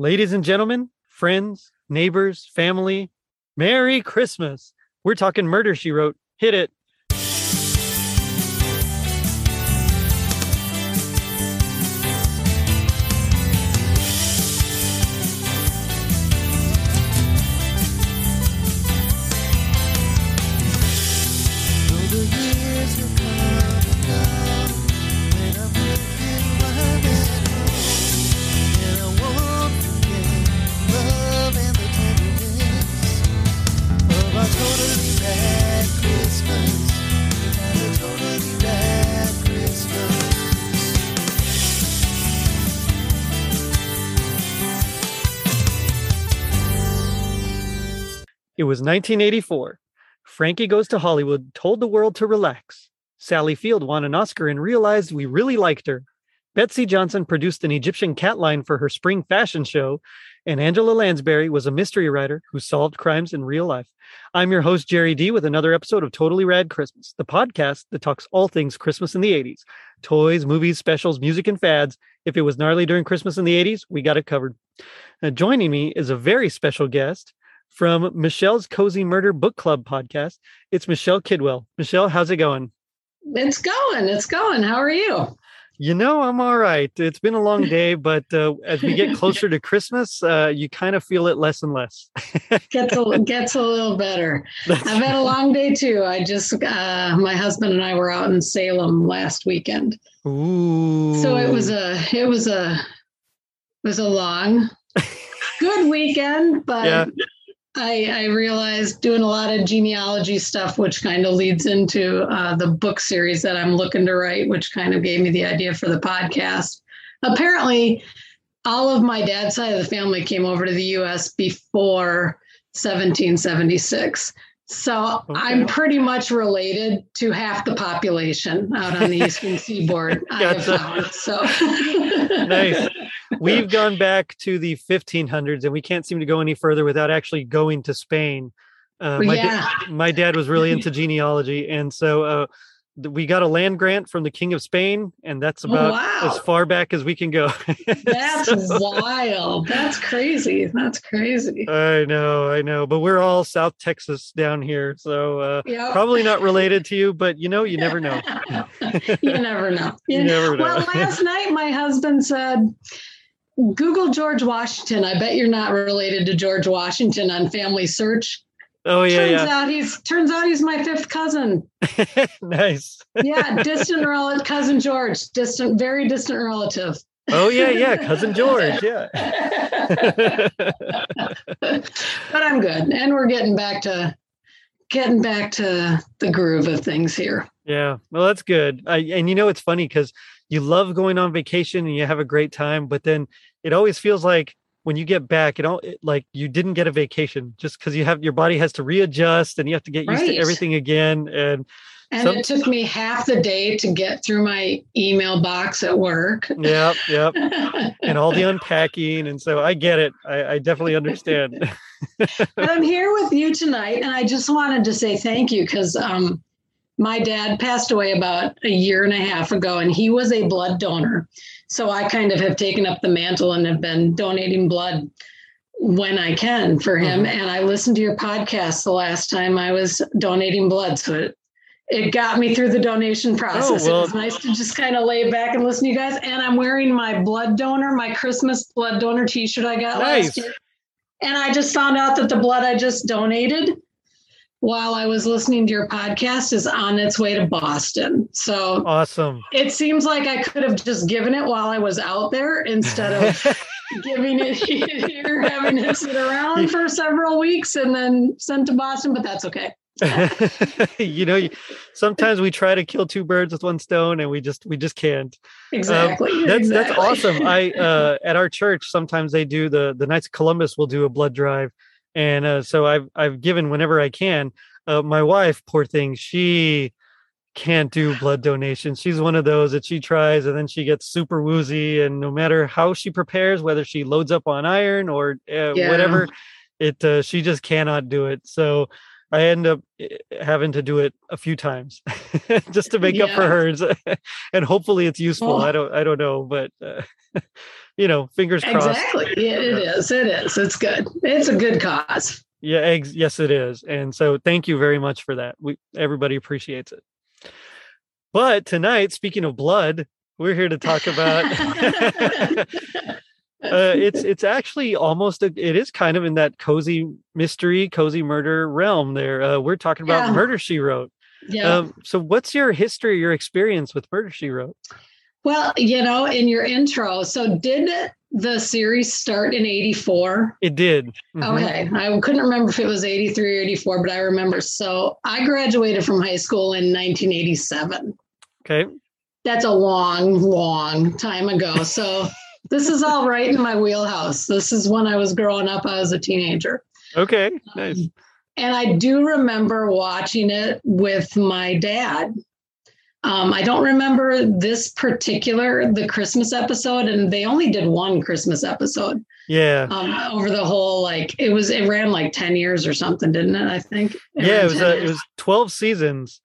Ladies and gentlemen, friends, neighbors, family, Merry Christmas. We're talking murder, she wrote. Hit it. 1984. Frankie Goes to Hollywood told the world to relax. Sally Field won an Oscar and realized we really liked her. Betsey Johnson produced an Egyptian cat line for her spring fashion show, and Angela Lansbury was a mystery writer who solved crimes in real life. I'm your host, Jerry D, with another episode of Totally Rad Christmas, the podcast that talks all things Christmas in the 80s toys, movies, specials, music, and fads. If it was gnarly during Christmas in the 80s, we got it covered. Now, joining me is a very special guest from Michelle's Cozy Murder Book Club podcast. It's Michelle Kidwell. Michelle, how's it going? It's going. It's going. How are you? You know, I'm all right. It's been a long day, but uh, as we get closer to Christmas, uh, you kind of feel it less and less. gets a gets a little better. That's I've had a long day too. I just uh, my husband and I were out in Salem last weekend. Ooh. So it was a it was a it was a long, good weekend, but. Yeah I, I realized doing a lot of genealogy stuff, which kind of leads into uh, the book series that I'm looking to write, which kind of gave me the idea for the podcast. Apparently, all of my dad's side of the family came over to the US before 1776. So okay. I'm pretty much related to half the population out on the eastern seaboard. gotcha. Found, so nice. We've gone back to the 1500s, and we can't seem to go any further without actually going to Spain. Uh, my, yeah. da- my dad was really into genealogy, and so uh, we got a land grant from the king of spain and that's oh, about wow. as far back as we can go. That's so, wild. That's crazy. That's crazy. I know i know but we're all south texas down here so uh, yep. probably not related to you but you know you never know. You never know. You never know. Well last night my husband said google george washington. I bet you're not related to george washington on family search Oh yeah, turns yeah. out he's turns out he's my fifth cousin. nice. yeah, distant relative, cousin George, distant, very distant relative. Oh yeah, yeah, cousin George, yeah. but I'm good, and we're getting back to getting back to the groove of things here. Yeah, well, that's good. I, and you know, it's funny because you love going on vacation and you have a great time, but then it always feels like when you get back, you know, it, like you didn't get a vacation just because you have your body has to readjust and you have to get used right. to everything again. And and some, it took me half the day to get through my email box at work. Yep, yep. and all the unpacking. And so I get it. I, I definitely understand. but I'm here with you tonight, and I just wanted to say thank you because um, my dad passed away about a year and a half ago, and he was a blood donor. So I kind of have taken up the mantle and have been donating blood when I can for him. Mm-hmm. And I listened to your podcast the last time I was donating blood. So it, it got me through the donation process. Oh, well. It was nice to just kind of lay back and listen to you guys. And I'm wearing my blood donor, my Christmas blood donor t shirt I got nice. last year. And I just found out that the blood I just donated while I was listening to your podcast is on its way to Boston. So awesome. It seems like I could have just given it while I was out there instead of giving it here, having it sit around for several weeks and then sent to Boston, but that's okay. you know, sometimes we try to kill two birds with one stone and we just we just can't. Exactly. Um, that's exactly. that's awesome. I uh at our church sometimes they do the the Knights of Columbus will do a blood drive and uh, so I've I've given whenever I can. Uh, my wife, poor thing, she can't do blood donations. She's one of those that she tries and then she gets super woozy, and no matter how she prepares, whether she loads up on iron or uh, yeah. whatever, it uh, she just cannot do it. So I end up eh, having to do it a few times just to make up for hers, and hopefully it's useful. Well- I don't I don't know, but uh, you know, fingers crossed. Exactly. Yeah, it is. It is. It's good. It's a good cause. Yeah, Eggs. yes, it is. And so thank you very much for that. We everybody appreciates it. But tonight, speaking of blood, we're here to talk about uh, it's it's actually almost a, it is kind of in that cozy mystery, cozy murder realm there. Uh, we're talking about Yeah. Murder She Wrote. yeah. Um, so what's your history, your experience with Murder She Wrote? Well, you know, in your intro, so did the series start in 84? It did. Mhm. Okay. I couldn't remember if it was 83 or 84, but I remember. So I graduated from high school in 1987. Okay. That's a long, long time ago. So this is all right in my wheelhouse. This is when I was growing up. I was a teenager. Okay. Nice. And I do remember watching it with my dad. Um, I don't remember this particular the Christmas episode, and they only did one Christmas episode Yeah. um, over the whole like it was it ran like ten years or something, didn't it? I think. Yeah. It was a, it was twelve seasons.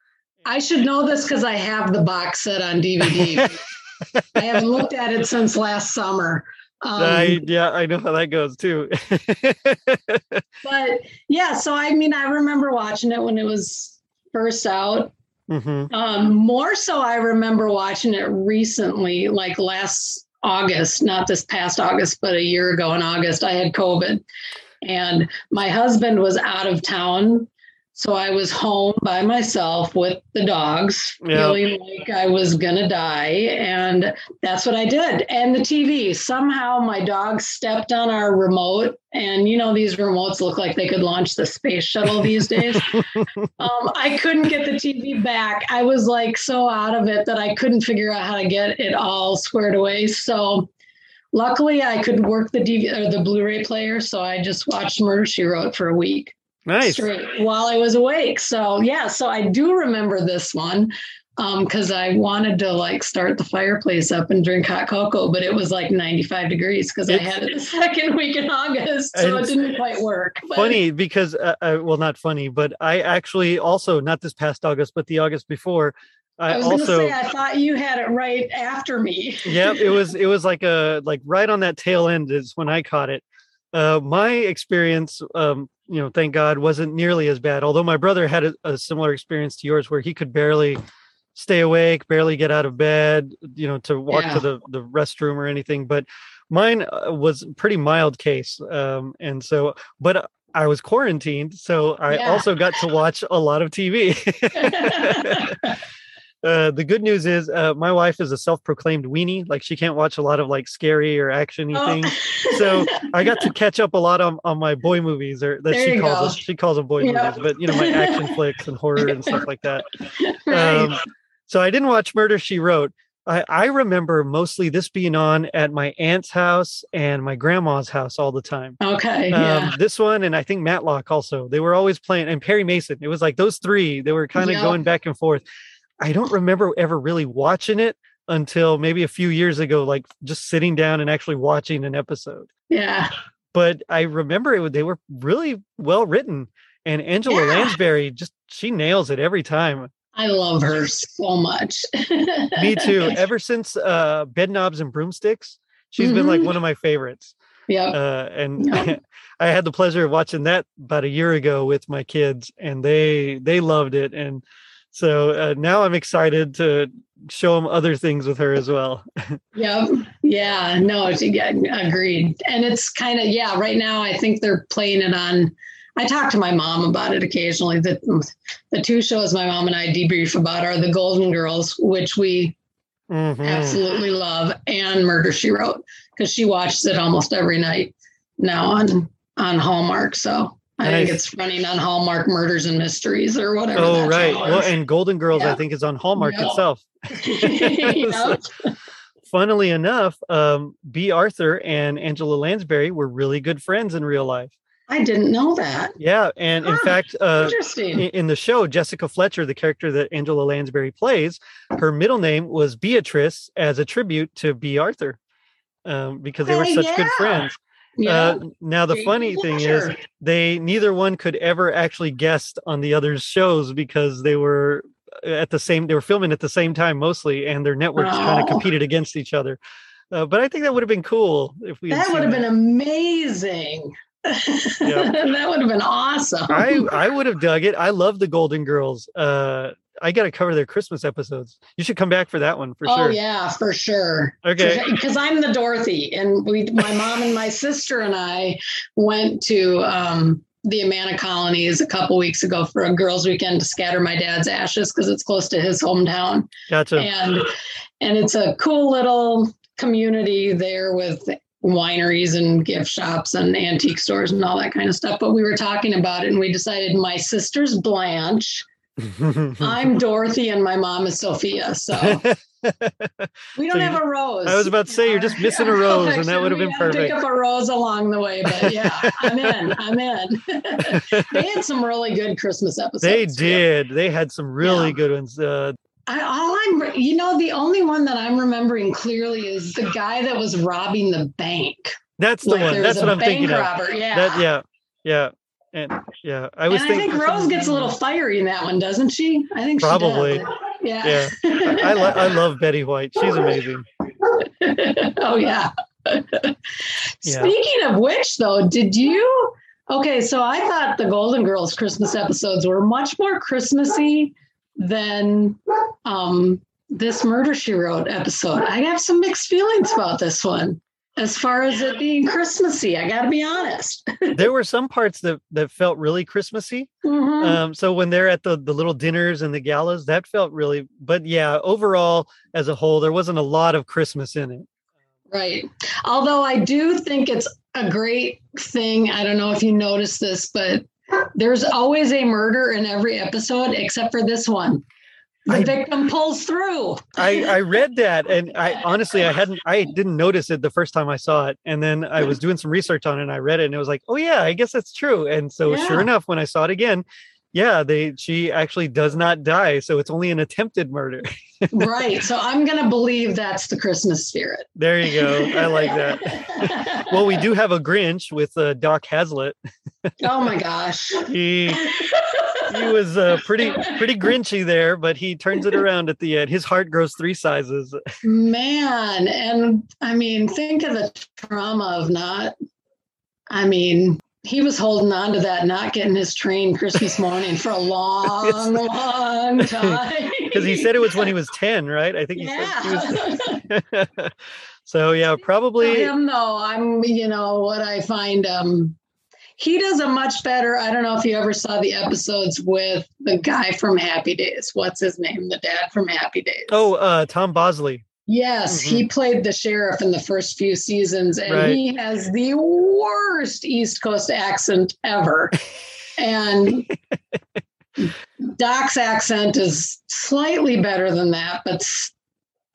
I should know this because I have the box set on DVD. I haven't looked at it since last summer. Um, I yeah, I know how that goes too. but yeah, so I mean, I remember watching it when it was first out. Hmm Um, more so, I remember watching it recently, like last August, not this past August, but a year ago in August, I had COVID. And my husband was out of town. So I was home by myself with the dogs, Yeah. feeling like I was going to die. And that's what I did. And the TV, somehow my dog stepped on our remote. And you know, these remotes look like they could launch the space shuttle these days. Um, I couldn't get the TV back. I was like so out of it that I couldn't figure out how to get it all squared away. So luckily I could work the DVD or the Blu-ray player. So I just watched Murder She Wrote for a week Nice. straight while I was awake. So yeah, so I do remember this one because I wanted to like start the fireplace up and drink hot cocoa, but it was like 95 degrees because I had it the second week in August, so it didn't quite work. But- funny because uh, uh, well not funny but i actually also not this past august but the august before i, I was also gonna say I thought you had it right after me. yeah it was it was like a like right on that tail end is when i caught it uh my experience um you know thank god wasn't nearly as bad although my brother had a, a similar experience to yours where he could barely stay awake barely get out of bed you know to walk Yeah. to the the restroom or anything but mine uh, was a pretty mild case um and so but I was quarantined, so I Yeah. also got to watch a lot of TV. uh, the good news is, uh, my wife is a self-proclaimed weenie. Like she can't watch a lot of like scary or actiony Oh. things. So I got to catch up a lot on, on my boy movies, or that There she calls go. us. She calls them boy movies, but you know my action flicks and horror and stuff like that. Right. Um, so I didn't watch Murder She Wrote. I, I remember mostly this being on at my aunt's house and my grandma's house all the time. okay. Um, Yeah. This one and I think Matlock also. They were always playing, and Perry Mason. It was like those three. They were kind of Yep. going back and forth. I don't remember ever really watching it until maybe a few years ago, like just sitting down and actually watching an episode. Yeah. But I remember it. They were really well written, and Angela Yeah. Lansbury just she nails it every time. I love her so much. Me too. Ever since uh, Bedknobs and Broomsticks, she's been like Mhm. one of my favorites. Yeah. uh, and Yeah. I had the pleasure of watching that about a year ago with my kids, and they they loved it, and so uh, now I'm excited to show them other things with her as well. Yep. Yeah. No, yeah, agreed. And it's kind of, yeah, right now I think they're playing it on. I talk to my mom about it occasionally. The, the two shows my mom and I debrief about are The Golden Girls, which we Mhm. absolutely love, and Murder She Wrote, because she watches it almost every night now on on Hallmark. So I think it's running on Hallmark Murders and Mysteries or whatever. Oh right, well, and Golden Girls I think is on Hallmark Yeah. itself. Yep. Funnily enough, um, Bea Arthur and Angela Lansbury were really good friends in real life. I didn't know that. Yeah, and in fact, uh, Interesting. in, the show, Jessica Fletcher, the character that Angela Lansbury plays, her middle name was Beatrice as a tribute to Bea Arthur, um, because they were such good friends. Yeah. Uh, now the funny thing is they neither one could ever actually guest on the other's shows because they were uh, at the same they were filming at the same time mostly and their networks kind of Oh. competed against each other uh, but i think that would have been cool if we that would have been amazing. that would have been awesome. i i would have dug it i love the golden girls uh i gotta cover their christmas episodes you should come back for that one for oh sure Oh yeah, for sure. okay Because I'm the Dorothy, and we, my mom and my sister and I went to um, the Amana colonies a couple weeks ago for a girls' weekend to scatter my dad's ashes because it's close to his hometown, gotcha and and it's a cool little community there with wineries and gift shops and antique stores and all that kind of stuff. But we were talking about it, and we decided my sister's Blanche. I'm Dorothy and my mom is Sophia. So we don't So have a rose. I was about to say, you're just missing a rose, and that would have been perfect. Pick up a rose along the way, but yeah, I'm in. I'm in. they had some really good Christmas episodes. they too. did they had some really Yeah. good ones uh I, all I'm, re- you know, the only one that I'm remembering clearly is the guy that was robbing the bank. that's the Like, one that's what I'm thinking bank of. Yeah. That yeah, yeah, and yeah. I was and I think Rose gets a little fiery in that one, doesn't she? I think she Probably. does. Yeah. Yeah. I lo- I love Betty White. She's amazing. oh yeah. Speaking of which, though, did you? Okay, so I thought the Golden Girls Christmas episodes were much more Christmassy than um, this Murder She Wrote episode. I have some mixed feelings about this one. As far as it being Christmassy, I got to be honest. There were some parts that that felt really Christmassy. Mhm. Um, so when they're at the the little dinners and the galas, that felt really. But yeah, overall, as a whole, there wasn't a lot of Christmas in it. Right. Although I do think it's a great thing. I don't know if you noticed this, but there's always a murder in every episode except for this one. The victim pulls through. I I read that, and I honestly I hadn't I didn't notice it the first time I saw it, and then I was doing some research on it, and I read it, and it was like, oh yeah, I guess that's true. And so sure enough, when I saw it again, yeah, they she actually does not die, so it's only an attempted murder. right. So I'm going to believe that's the Christmas spirit. There you go. I like that. that. Well, we do have a Grinch with uh, Doc Hazlitt. oh my gosh. He he was uh, pretty pretty grinchy there, but he turns it around at the end. His heart grows three sizes. Man. And I mean, think of the trauma of not, I mean, he was holding on to that, not getting his train Christmas morning for a long, long time. Because he said it was when he was ten, right? I think he yeah. said he was. so yeah, probably. him though, I'm you know what I find um he does a much better. I don't know if you ever saw the episodes with the guy from Happy Days. What's his name? The dad from Happy Days. Oh, uh, Tom Bosley. yes, he played the sheriff in the first few seasons, and Right. he has the worst East Coast accent ever. and Doc's accent is slightly better than that, but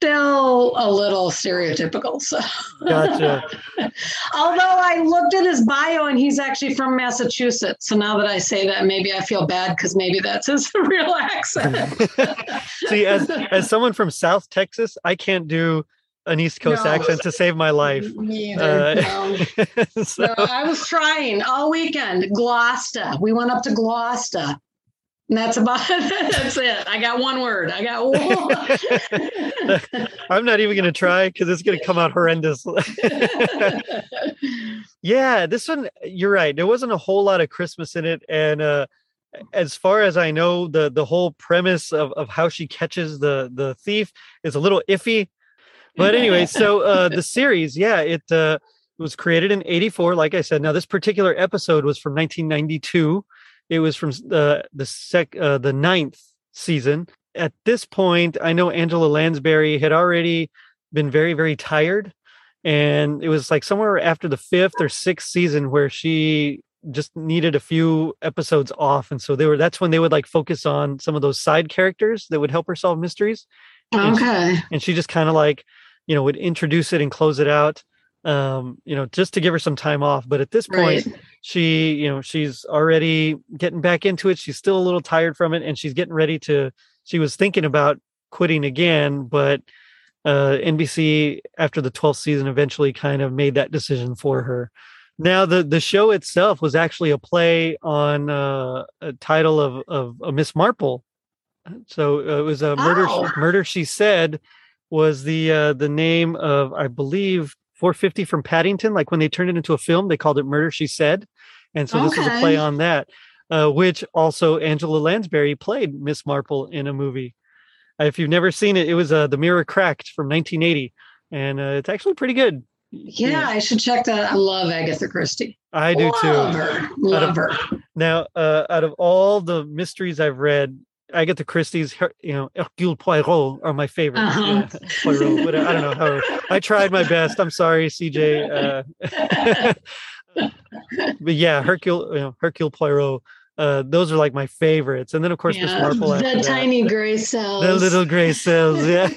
still a little stereotypical. So Gotcha. Although I looked at his bio and he's actually from Massachusetts. So now that I say that, maybe I feel bad because maybe that's his real accent. See, as as someone from South Texas, I can't do an East Coast No. accent to save my life. Me either. Uh, no. so, No, I was trying all weekend. Gloucester. We went up to Gloucester. And that's about that's it. I got one word. I got one. I'm not even going to try because it's going to come out horrendous. yeah, this one, you're right. There wasn't a whole lot of Christmas in it, and uh, as far as I know, the the whole premise of of how she catches the the thief is a little iffy. But anyway, so uh, the series, yeah, it uh, was created in '84. Like I said, now this particular episode was from 1992. It was from the the sec uh, the ninth season. At this point, I know Angela Lansbury had already been very very tired, and it was like somewhere after the fifth or sixth season where she just needed a few episodes off, and so they were. That's when they would like focus on some of those side characters that would help her solve mysteries okay. and she just kind of like you know would introduce it and close it out um you know just to give her some time off but at this point Right. She you know she's already getting back into it she's still a little tired from it and she's getting ready to she was thinking about quitting again but uh nbc after the 12th season eventually kind of made that decision for her Now the the show itself was actually a play on uh, a title of of, of Miss Marple. So uh, it was a murder. Oh. Murder she said was the uh, the name of I believe 450 from Paddington. Like when they turned it into a film, they called it Murder She Said, and so this was a play on that. Uh, which also Angela Lansbury played Miss Marple in a movie. Uh, if you've never seen it, it was uh, The Mirror Cracked from 1980, and uh, it's actually pretty good. Yeah, I should check that. I love Agatha Christie. I do too. Love her. Love her. Now, uh, out of all the mysteries I've read, Agatha Christie's, you know, Hercule Poirot are my favorite. Uh-huh. Yeah, Poirot, but I don't know how. I tried my best. I'm sorry, CJ. Uh, but yeah, Hercule, you know, Hercule Poirot. Uh, those are like my favorites, and then of course Miss Yeah, Marple. after the that. tiny gray cells. the little gray cells. Yeah,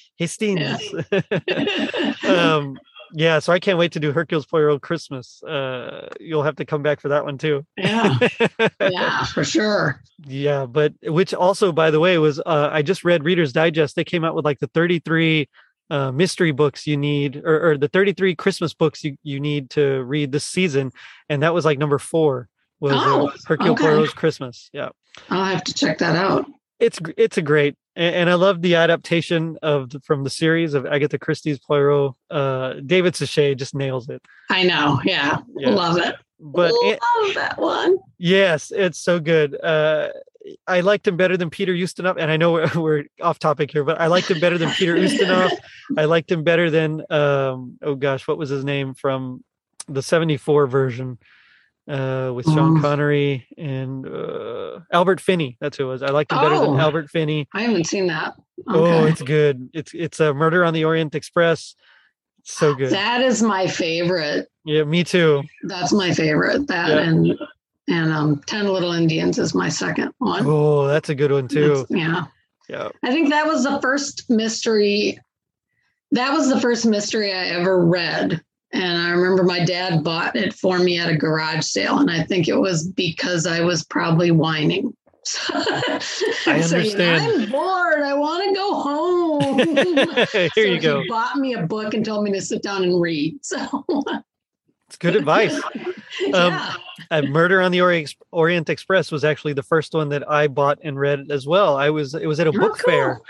Hastings. um, yeah, so I can't wait to do Hercules Poirot Christmas. Uh, you'll have to come back for that one too. yeah, yeah, for sure. Yeah, but which also, by the way, was uh, I just read Reader's Digest. They came out with like the 33 uh, mystery books you need, or, or the 33 Christmas books you, you need to read this season, and that was like number four was Oh, uh, Hercule okay. Poirot's Christmas. Yeah, I'll have to check that out. it's it's a great, and, and I love the adaptation of the, from the series of Agatha Christie's Poirot. Uh, David Suchet just nails it. I know. Yeah, Yeah. love it. But it- love that one. Yes, it's so good. Uh, I liked him better than Peter Ustinov, and I know we're, we're off topic here, but I liked him better than Peter Ustinov. I liked him better than um, oh gosh, what was his name from the '74 version uh, with Sean Mm. Connery and uh, Albert Finney. That's who it was. I liked him better Oh. than Albert Finney. I haven't seen that. Oh, it's good. It's it's a Murder on the Orient Express. It's so good. That is my favorite. yeah, me too. That's my favorite. That Yeah. and and um, Ten Little Indians is my second one. Oh, that's a good one too. That's- yeah. Yeah. I think that was the first mystery. That was the first mystery I ever read. And I remember my dad bought it for me at a garage sale. And I think it was because I was probably whining. I understand. I'm bored. I want to go home. Here So you go. He bought me a book and told me to sit down and read. So, It's good advice. yeah. uh, Murder on the Orient, Orient Express was actually the first one that I bought and read as well. I was it was at a Oh, book fair,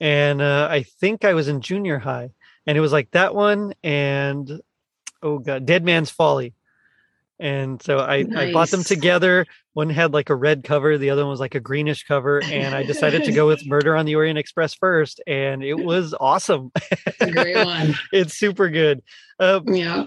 and uh, I think I was in junior high, and it was like that one and oh god, Dead Man's Folly. And so I, I bought them together. One had like a red cover, the other one was like a greenish cover, and I decided to go with Murder on the Orient Express first, and it was awesome. It's a great one. it's super good. Uh, Yeah.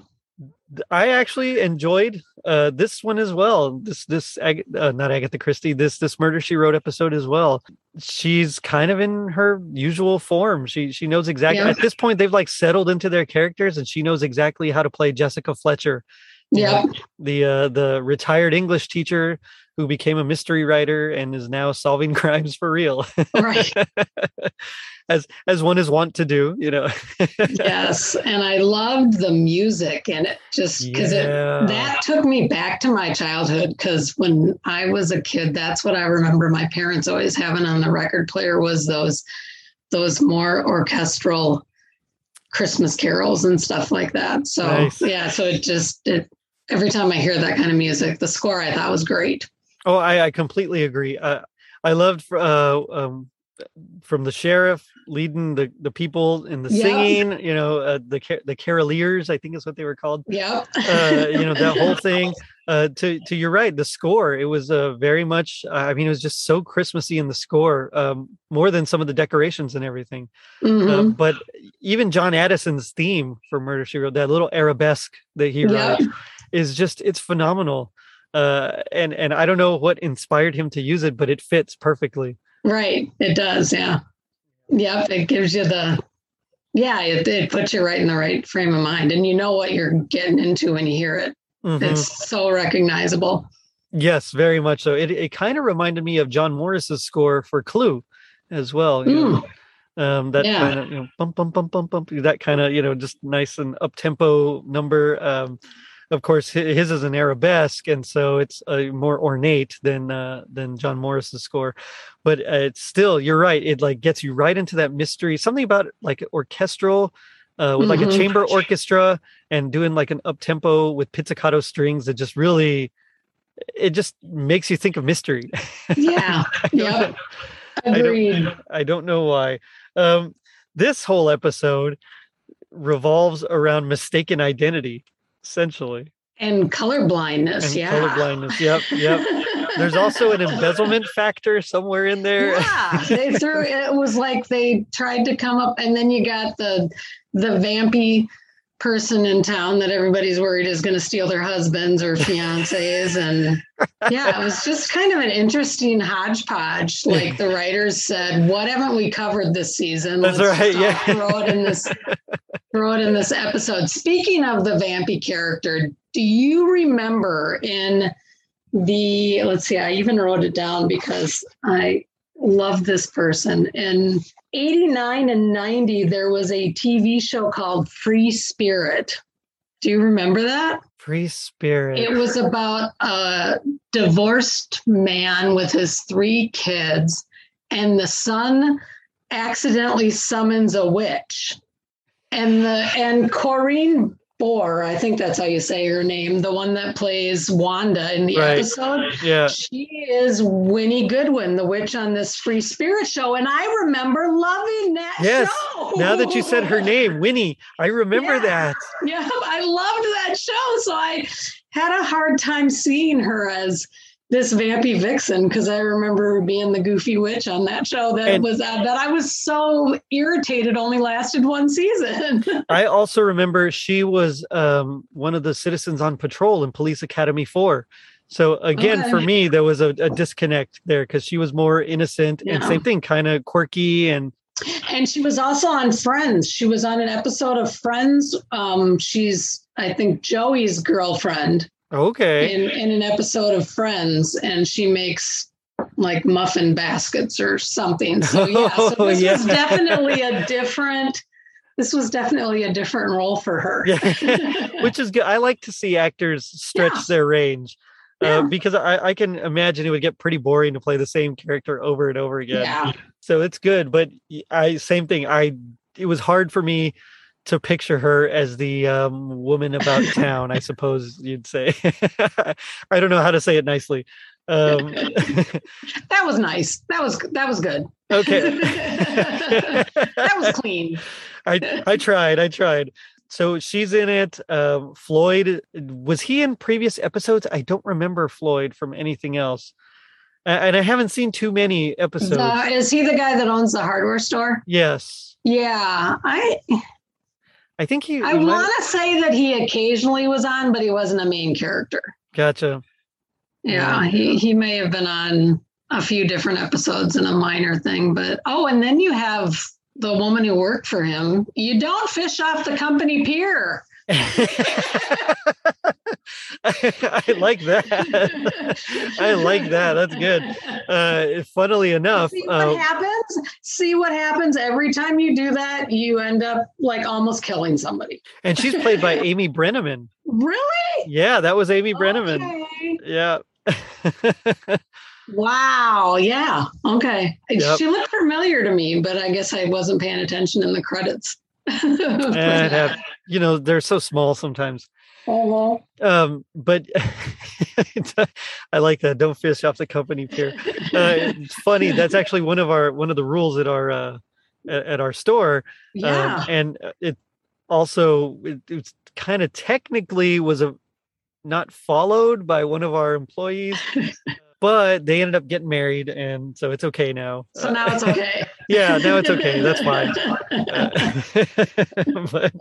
I actually enjoyed uh, this one as well. This this Ag- uh, not Agatha Christie. This this Murder She Wrote episode as well. She's kind of in her usual form. She she knows exactly. Yeah. At this point, they've like settled into their characters, and she knows exactly how to play Jessica Fletcher, Yeah. the uh, the retired English teacher who became a mystery writer and is now solving crimes for real, Right. as as one is wont to do. You know. yes. And I loved the music and it just because Yeah. it that took me back to my childhood because when I was a kid, that's what I remember my parents always having on the record player was those those more orchestral Christmas carols and stuff like that. So Nice. yeah, so it just it every time I hear that kind of music, the score I thought was great. Oh, I, I completely agree. Uh, I loved uh, um, from the sheriff leading the, the people in the Yeah. singing. You know, uh, the the caroliers, I think is what they were called. Yeah. Uh, you know, that whole thing. Uh, to to your right, the score. It was uh, very much. I mean, it was just so Christmassy in the score, um, more than some of the decorations and everything. Uh, Mhm. but even John Addison's theme for Murder She Wrote, that little arabesque that he Yeah. wrote, is just it's phenomenal. Uh, and and I don't know what inspired him to use it, but it fits perfectly. Right. It does. Yeah. Yep. It gives you the, yeah, it, it puts you right in the right frame of mind and you know what you're getting into when you hear it. Mhm. It's so recognizable. Yes, very much so. It it kind of reminded me of John Morris's score for Clue as well. you know. Um, that Yeah. kind of you know bump bump bump bump bump. That kind of you know just nice and up tempo number. Um, of course, his is an arabesque, and so it's uh, more ornate than uh, than John Morris's score. But uh, it's still, you're right. It like gets you right into that mystery. Something about like orchestral uh, with like a Mhm. chamber orchestra and doing like an up tempo with pizzicato strings that just really it just makes you think of mystery. Yeah. Yep. I don't- Agreed. I don't know why. Um, this whole episode revolves around mistaken identity, essentially, And color blindness. and yeah. colorblindness. Yep, yep. There's also an embezzlement factor somewhere in there. Yeah, they threw it was like they tried to come up, and then you got the the vampy person in town that everybody's worried is going to steal their husbands or fiancés, and yeah, it was just kind of an interesting hodgepodge. Like the writers said, "What haven't we covered this season? That's Let's right, yeah. throw it in this." Throw it in this episode. Speaking of the vampy character, do you remember in the let's see i even wrote it down because i love this person in 89 and 90 there was a tv show called free spirit. Do you remember that? Free spirit. it was about a divorced man with his three kids and the son accidentally summons a witch. And the and Corinne Bohr, I think that's how you say her name, the one that plays Wanda in the Right. episode. yeah. She is Winnie Goodwin, the witch on this free spirit show. And I remember loving that Yes. show. Now that you said her name, Winnie, I remember Yeah. that. Yeah, I loved that show. So I had a hard time seeing her as this vampy vixen because I remember being the goofy witch on that show that And- was uh, that I was so irritated only lasted one season. I also remember she was um, one of the citizens on patrol in Police Academy 4. So again, for me, there was a, a disconnect there because she was more innocent and same thing, kind of quirky and and she was also on Friends. She was on an episode of Friends. Um, she's I think Joey's girlfriend okay. in, in an episode of Friends, and she makes like muffin baskets or something. So yeah, so Oh, this yeah. was definitely a different. This was definitely a different role for her. Yeah. Which is good. I like to see actors stretch Yeah. their range. Uh, because I, I can imagine it would get pretty boring to play the same character over and over again. yeah, so it's good but I same thing i it was hard for me to picture her as the um, woman about town i suppose you'd say. I don't know how to say it nicely. Um, that was nice. That was that was good. okay. That was clean. i i tried i tried. So she's in it. Um, floyd was he in previous episodes? I don't remember floyd from anything else. And i haven't seen too many episodes. is he the guy that owns the hardware store? yes. Yeah, I i think he, I want to say that he occasionally was on, but he wasn't a main character. gotcha Yeah, he he may have been on a few different episodes and a minor thing, but oh, and then you have the woman who worked for him. You don't fish off the company pier. I like that. I like that. That's good. Uh, funnily enough, See what uh, happens? See what happens every time you do that? You end up like almost killing somebody. and she's played by Amy Brenneman. Really? Yeah, that was Amy Brenneman. Okay. Yeah. Wow. Yeah. Okay. Yep. She looked familiar to me, but I guess I wasn't paying attention in the credits. Have, you know, they're so small sometimes. Uh-huh. Um, but I like that. Don't fish off the company pier. Uh, it's funny. That's actually one of our one of the rules at our uh, at our store. Yeah. Um, and it also it, it's kind of technically was a not followed by one of our employees, but they ended up getting married, and so it's okay now. so now it's okay. yeah, now it's okay. That's fine. Uh, but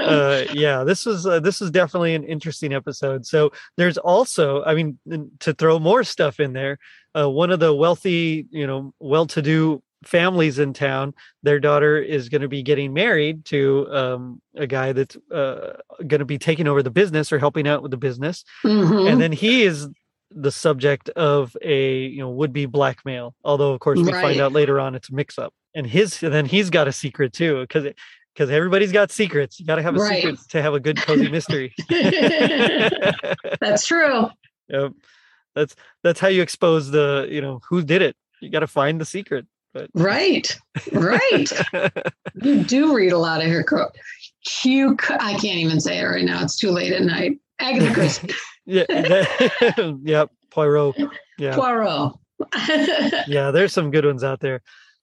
uh, yeah, this was uh, this was definitely an interesting episode. So there's also, I mean, to throw more stuff in there, uh, one of the wealthy, you know, well-to-do families in town, their daughter is going to be getting married to um, a guy that's uh, going to be taking over the business or helping out with the business, Mhm. and then he is the subject of a you know would-be blackmail. Although, of course, we Right. find out later on it's a mix-up, and his and then he's got a secret too because. Because everybody's got secrets, you got to have a Right. secret to have a good cozy mystery. That's true. Yep. That's that's how you expose the, you know, who did it. You got to find the secret. But Right, right. you do read a lot of her quote. Hugh, C- I can't even say it right now. It's too late at night. Agatha Christie, yeah, that- yep, Poirot. Yeah. Poirot. yeah there's some good ones out there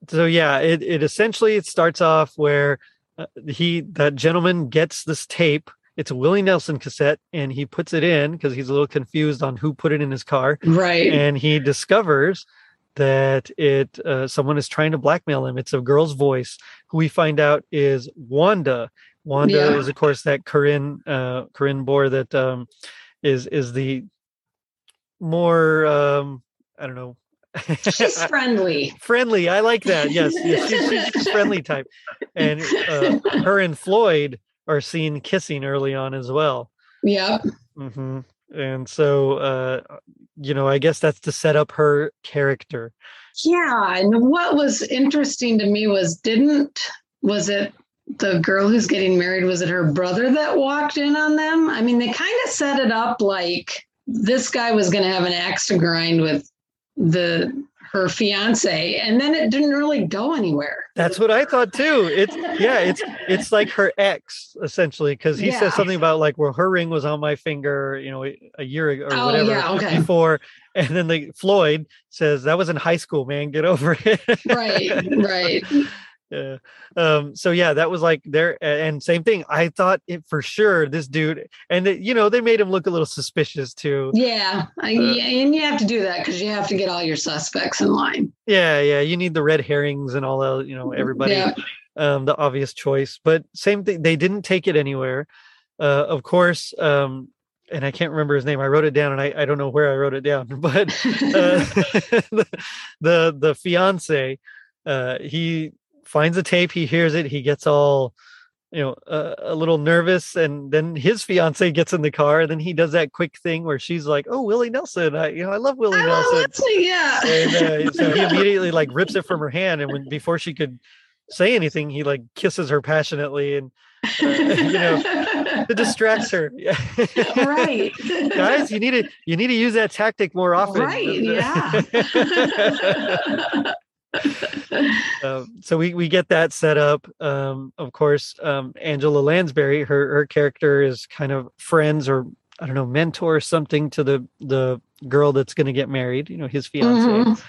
so yeah it, it essentially it starts off where uh, he that gentleman gets this tape it's a willie nelson cassette and he puts it in because he's a little confused on who put it in his car right. and he discovers that it uh, someone is trying to blackmail him it's a girl's voice who we find out is wanda wanda Yeah. is of course that corinne uh corinne bohr that um is is the more um i don't know She's friendly. friendly. I like that. Yes, yes she's, she's friendly type. And uh, her and Floyd are seen kissing early on as well. Yep. hmm And so, uh, you know, I guess that's to set up her character. Yeah. And what was interesting to me was didn't, was it the girl who's getting married? Was it her brother that walked in on them? I mean, they kind of set it up like this guy was going to have an axe to grind with the her fiance and then it didn't really go anywhere That's what I thought too. It's yeah, it's it's like her ex essentially because he Yeah. says something about like, well, her ring was on my finger, you know, a year ago or Oh, whatever yeah, okay. before, and then the Floyd says that was in high school, man, get over it. right right yeah. Um so yeah that was like there and same thing i thought it for sure this dude and it, you know they made him look a little suspicious too. Yeah Uh, and you have to do that because you have to get all your suspects in line. Yeah yeah you need the red herrings and all the you know everybody yeah. um the obvious choice but same thing they didn't take it anywhere. Uh of course um and i can't remember his name i wrote it down and i, I don't know where i wrote it down but uh, the, the the fiance uh he finds a tape he hears it he gets all you know uh, a little nervous and then his fiance gets in the car and then he does that quick thing where she's like oh willie nelson i you know i love willie I nelson. Too, yeah. And uh, so he immediately like rips it from her hand and when before she could say anything he like kisses her passionately and uh, you know it distracts her. Right. Guys you need to you need to use that tactic more often. Right yeah um, so we, we get that set up. Um, of course, um, Angela Lansbury, her her character is kind of friends or I don't know, mentor or something to the the girl that's going to get married. You know, his fiance. Mhm.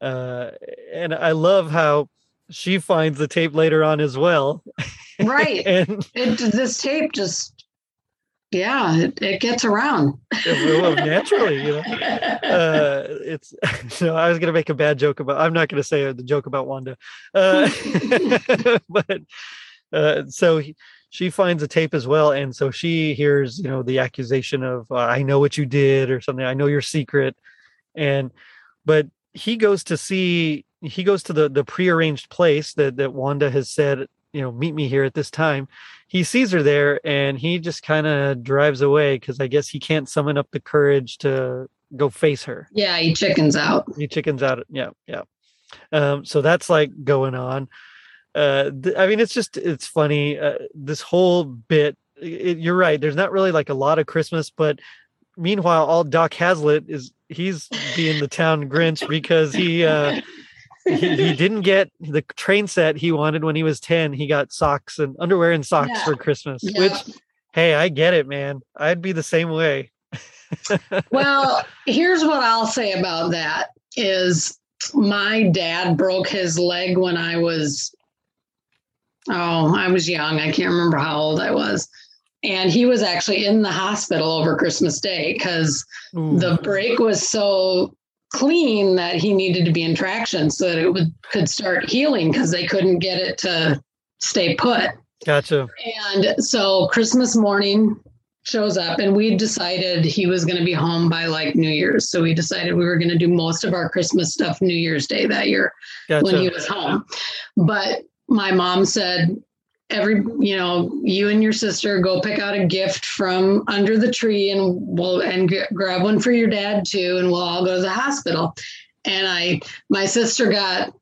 Uh, and I love how she finds the tape later on as well. right and it this tape just yeah it, it gets around. Well, naturally, you know. uh it's no i was gonna make a bad joke about i'm not gonna say the joke about wanda. Uh but uh so he, she finds a tape as well and so she hears you know the accusation of uh, i know what you did or something i know your secret. And but he goes to see he goes to the the prearranged place that that wanda has said you know meet me here at this time. He sees her there and he just kind of drives away because i guess he can't summon up the courage to go face her. Yeah he chickens out. He chickens out yeah yeah. Um so that's like going on. Uh th- i mean it's just it's funny uh, this whole bit it, you're right there's not really like a lot of christmas but meanwhile all doc hazlitt is he's being the town grinch because he uh he, he didn't get the train set he wanted when he was 10 he got socks and underwear and socks Yeah. for christmas Yeah. which hey i get it man. I'd be the same way. Well here's what i'll say about that is my dad broke his leg when i was oh i was young. I can't remember how old i was. And he was actually in the hospital over christmas day because the break was so clean that he needed to be in traction so that it would could start healing because they couldn't get it to stay put gotcha and so Christmas morning shows up, and we decided he was going to be home by like New Year's. So we decided we were going to do most of our Christmas stuff New Year's Day that year gotcha when he was home. But my mom said, every you know you and your sister go pick out a gift from under the tree and we'll and g- grab one for your dad too and we'll all go to the hospital and i my sister got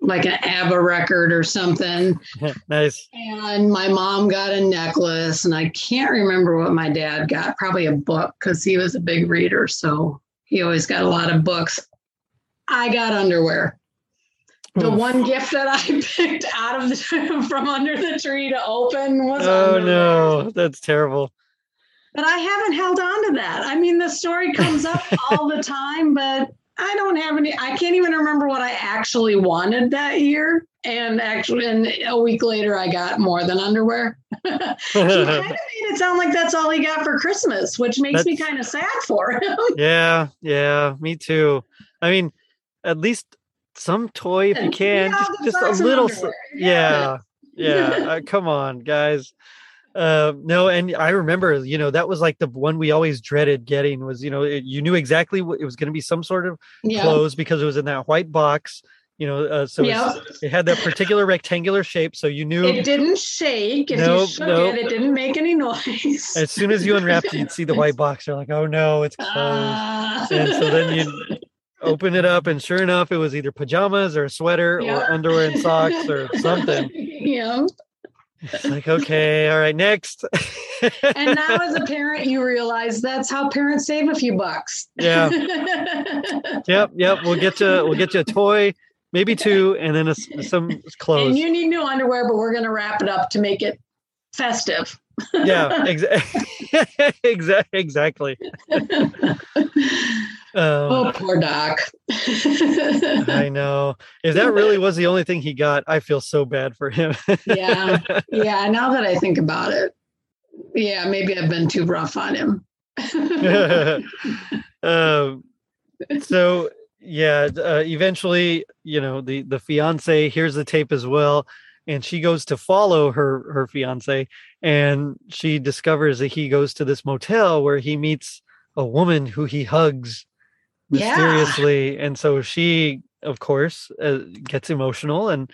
like an abba record or something nice and my mom got a necklace, and I can't remember what my dad got. Probably a book because he was a big reader. So he always got a lot of books. I got underwear. The Oof. one gift that I picked out of the from under the tree to open was Oh no, that's terrible. But I haven't held on to that. I mean, the story comes up all the time, but I don't have any. I can't even remember what I actually wanted that year. And actually, and a week later, I got more than underwear. he kind of made it sound like that's all he got for Christmas, which makes me kind of sad for him. yeah, yeah, me too. I mean, at least some toy if you can, Yeah, just, just a little. underwear. Yeah, yeah. uh, come on, guys. Uh, no, and I remember, you know, that was like the one we always dreaded getting was, you know, it, you knew exactly what it was going to be some sort of Yeah. clothes because it was in that white box, you know, uh, so Yep. it had that particular rectangular shape, so you knew It didn't shake. If Nope, you shook nope. it, it didn't make any noise. as soon as you unwrapped it, you'd see the white box. You're like, oh no, it's closed. Ah. and so then you open it up, and sure enough, it was either pajamas or a sweater Yeah. or underwear and socks or something. yeah. It's like, okay, all right, next. And now, as a parent, you realize that's how parents save a few bucks. yeah, yep, yep. We'll get you. We'll get you a toy, maybe two, and then a some clothes. and you need new underwear, but we're going to wrap it up to make it festive. Yeah, exactly. exactly. Exactly. Um, oh, poor Doc. I know. If that really was the only thing he got, I feel so bad for him. yeah. Yeah. Now that I think about it, yeah, maybe I've been too rough on him. um, so yeah, uh, eventually, you know, the the fiance hears the tape as well, and she goes to follow her her fiance, and she discovers that he goes to this motel where he meets a woman who he hugs Yeah. mysteriously, and so she, of course, uh, gets emotional and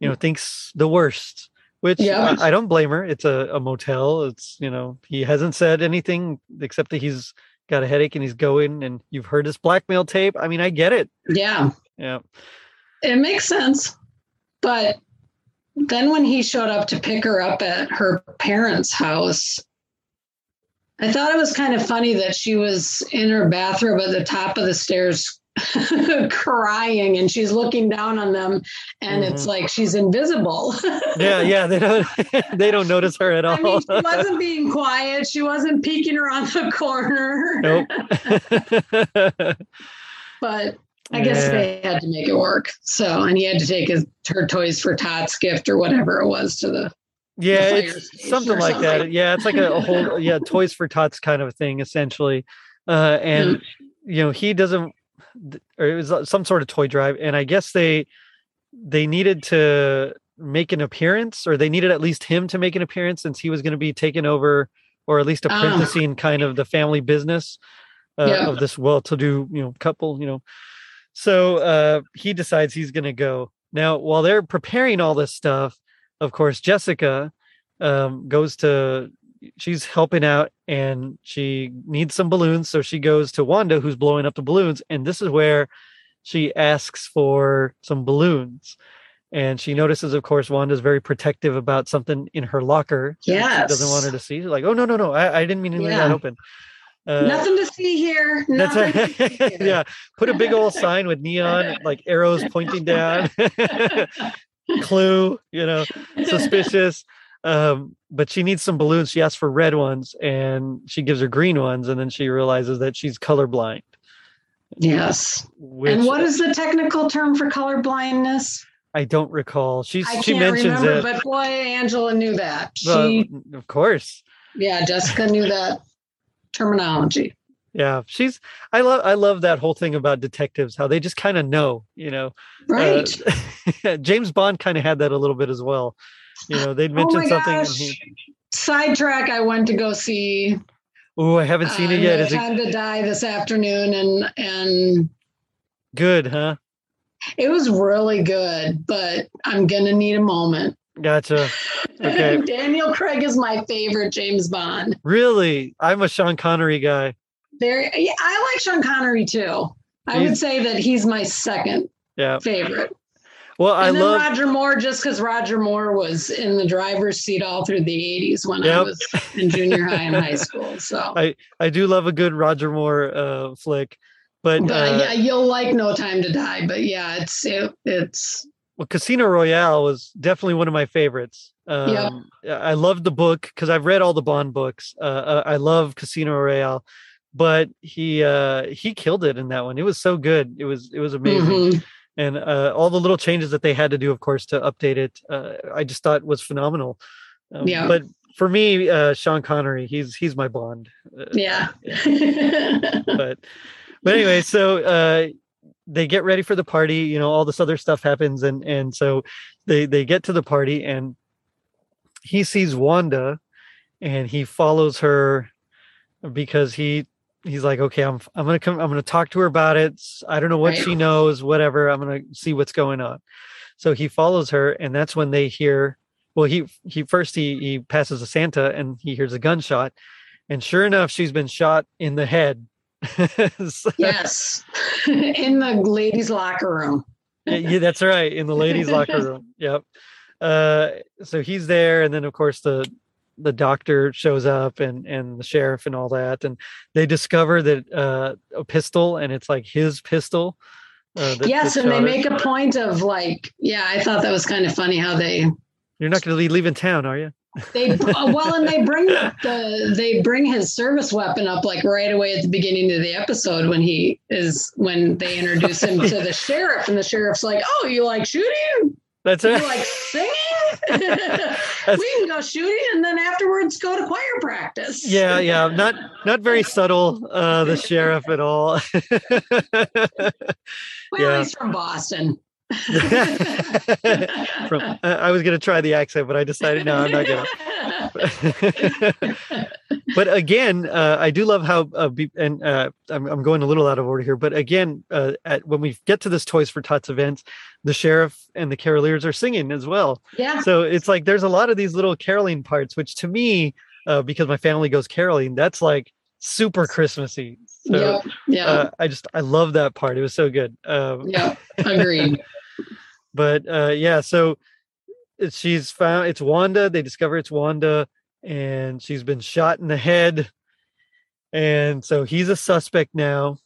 you know thinks the worst. Which Yeah. I, I don't blame her. It's a, a motel. It's you know he hasn't said anything except that he's got a headache and he's going and you've heard his blackmail tape. I mean, I get it. yeah. Yeah. It makes sense. But then when he showed up to pick her up at her parents' house, I thought it was kind of funny that she was in her bathrobe at the top of the stairs crying and she's looking down on them and it's mm-hmm. like she's invisible. Yeah, yeah. They don't they don't notice her at all. I mean, she wasn't being quiet. She wasn't peeking around the corner. nope. But I guess Yeah. they had to make it work. So, and he had to take his her toys for Tots gift or whatever it was to the yeah, fire it's something like that. Yeah, it's like a, a whole yeah, toys for tots kind of a thing essentially. Uh and you know, he doesn't or it was uh, some sort of toy drive and I guess they they needed to make an appearance or they needed at least him to make an appearance since he was going to be taking over or at least apprenticing kind of the family business uh, Yeah. of this well-to-do you know couple you know so uh he decides he's going to go. Now while they're preparing all this stuff of course jessica um goes to she's helping out and she needs some balloons so she goes to wanda who's blowing up the balloons and this is where she asks for some balloons. And she notices of course wanda's very protective about something in her locker Yeah. she doesn't want her to see. Like oh no no no i, I didn't mean to leave that open uh, nothing to see here. that's see here. yeah put a big old sign with neon like arrows pointing down clue you know suspicious um but she needs some balloons she asks for red ones and she gives her green ones and then she realizes that she's colorblind Yes. which and what is the technical term for color blindness? i don't recall she's I she mentions remember, it but boy, Angela knew that. She, of course yeah, Jessica knew that terminology. yeah she's i love i love that whole thing about detectives how they just kind of know you know Right. Uh, james bond kind of had that a little bit as well you know they'd oh mention my something he Sidetrack, I went to go see oh i haven't seen uh, it yet No is it Time to Die this afternoon, and and good huh it was really good. But I'm gonna need a moment. Gotcha Okay. Daniel Craig is my favorite James Bond. really i'm a sean connery guy Very, yeah, I like Sean Connery too. I would say that he's my second yeah favorite. well i and then love Roger Moore, just because Roger Moore was in the driver's seat all through the 80s when I was in junior high and high school. So, I- i do love a good roger moore uh flick but but uh, yeah, you'll like No Time to Die. But yeah, it's it, it's well, Casino Royale was definitely one of my favorites. Yeah. Um, I loved the book because I've read all the Bond books. Uh, uh, I love Casino Royale, but he uh, he killed it in that one. It was so good. It was it was amazing, Mhm. and uh, all the little changes that they had to do, of course, to update it. Uh, I just thought was phenomenal. Um, Yeah. But for me, uh, Sean Connery, he's he's my Bond. Uh, Yeah. but but anyway, so uh they get ready for the party, you know, all this other stuff happens and and so they they get to the party and he sees Wanda and he follows her because he he's like, okay, I'm I'm gonna come, I'm gonna talk to her about it. I don't know what she knows, whatever. I'm gonna see what's going on. So he follows her, and that's when they hear. Well, he he first he he passes a Santa, and he hears a gunshot, and sure enough, she's been shot in the head. So- yes. In the ladies' locker room. yeah, that's right, in the ladies' locker room. Yep. Uh, so he's there, and then of course the the doctor shows up and and the sheriff and all that and they discover that uh a pistol and it's like his pistol uh, that- yes, that and they make a point of like, yeah, I thought that was kind of funny how they you're not going to be leaving town are you they uh, well and they bring the they bring his service weapon up like right away at the beginning of the episode when he is when they introduce him to the sheriff and the sheriff's like oh you like shooting? That's it. you like singing? We can go shooting and then afterwards go to choir practice. Yeah yeah. Not not very subtle uh the sheriff at all. Well yeah. he's from boston from I I was going to try the accent but i decided no i'm not going to but again, uh, I do love how, uh, be, and uh, I'm, I'm going a little out of order here, but again, uh, at, when we get to this Toys for Tots event, the sheriff and the caroliers are singing as well. yeah So it's like there's a lot of these little caroling parts, which to me, uh, because my family goes caroling, that's like super Christmassy. So yep yeah uh, I just I love that part. It was so good. Um, yep agreed but uh yeah so she's found it's wanda they discover it's wanda and she's been shot in the head and so he's a suspect now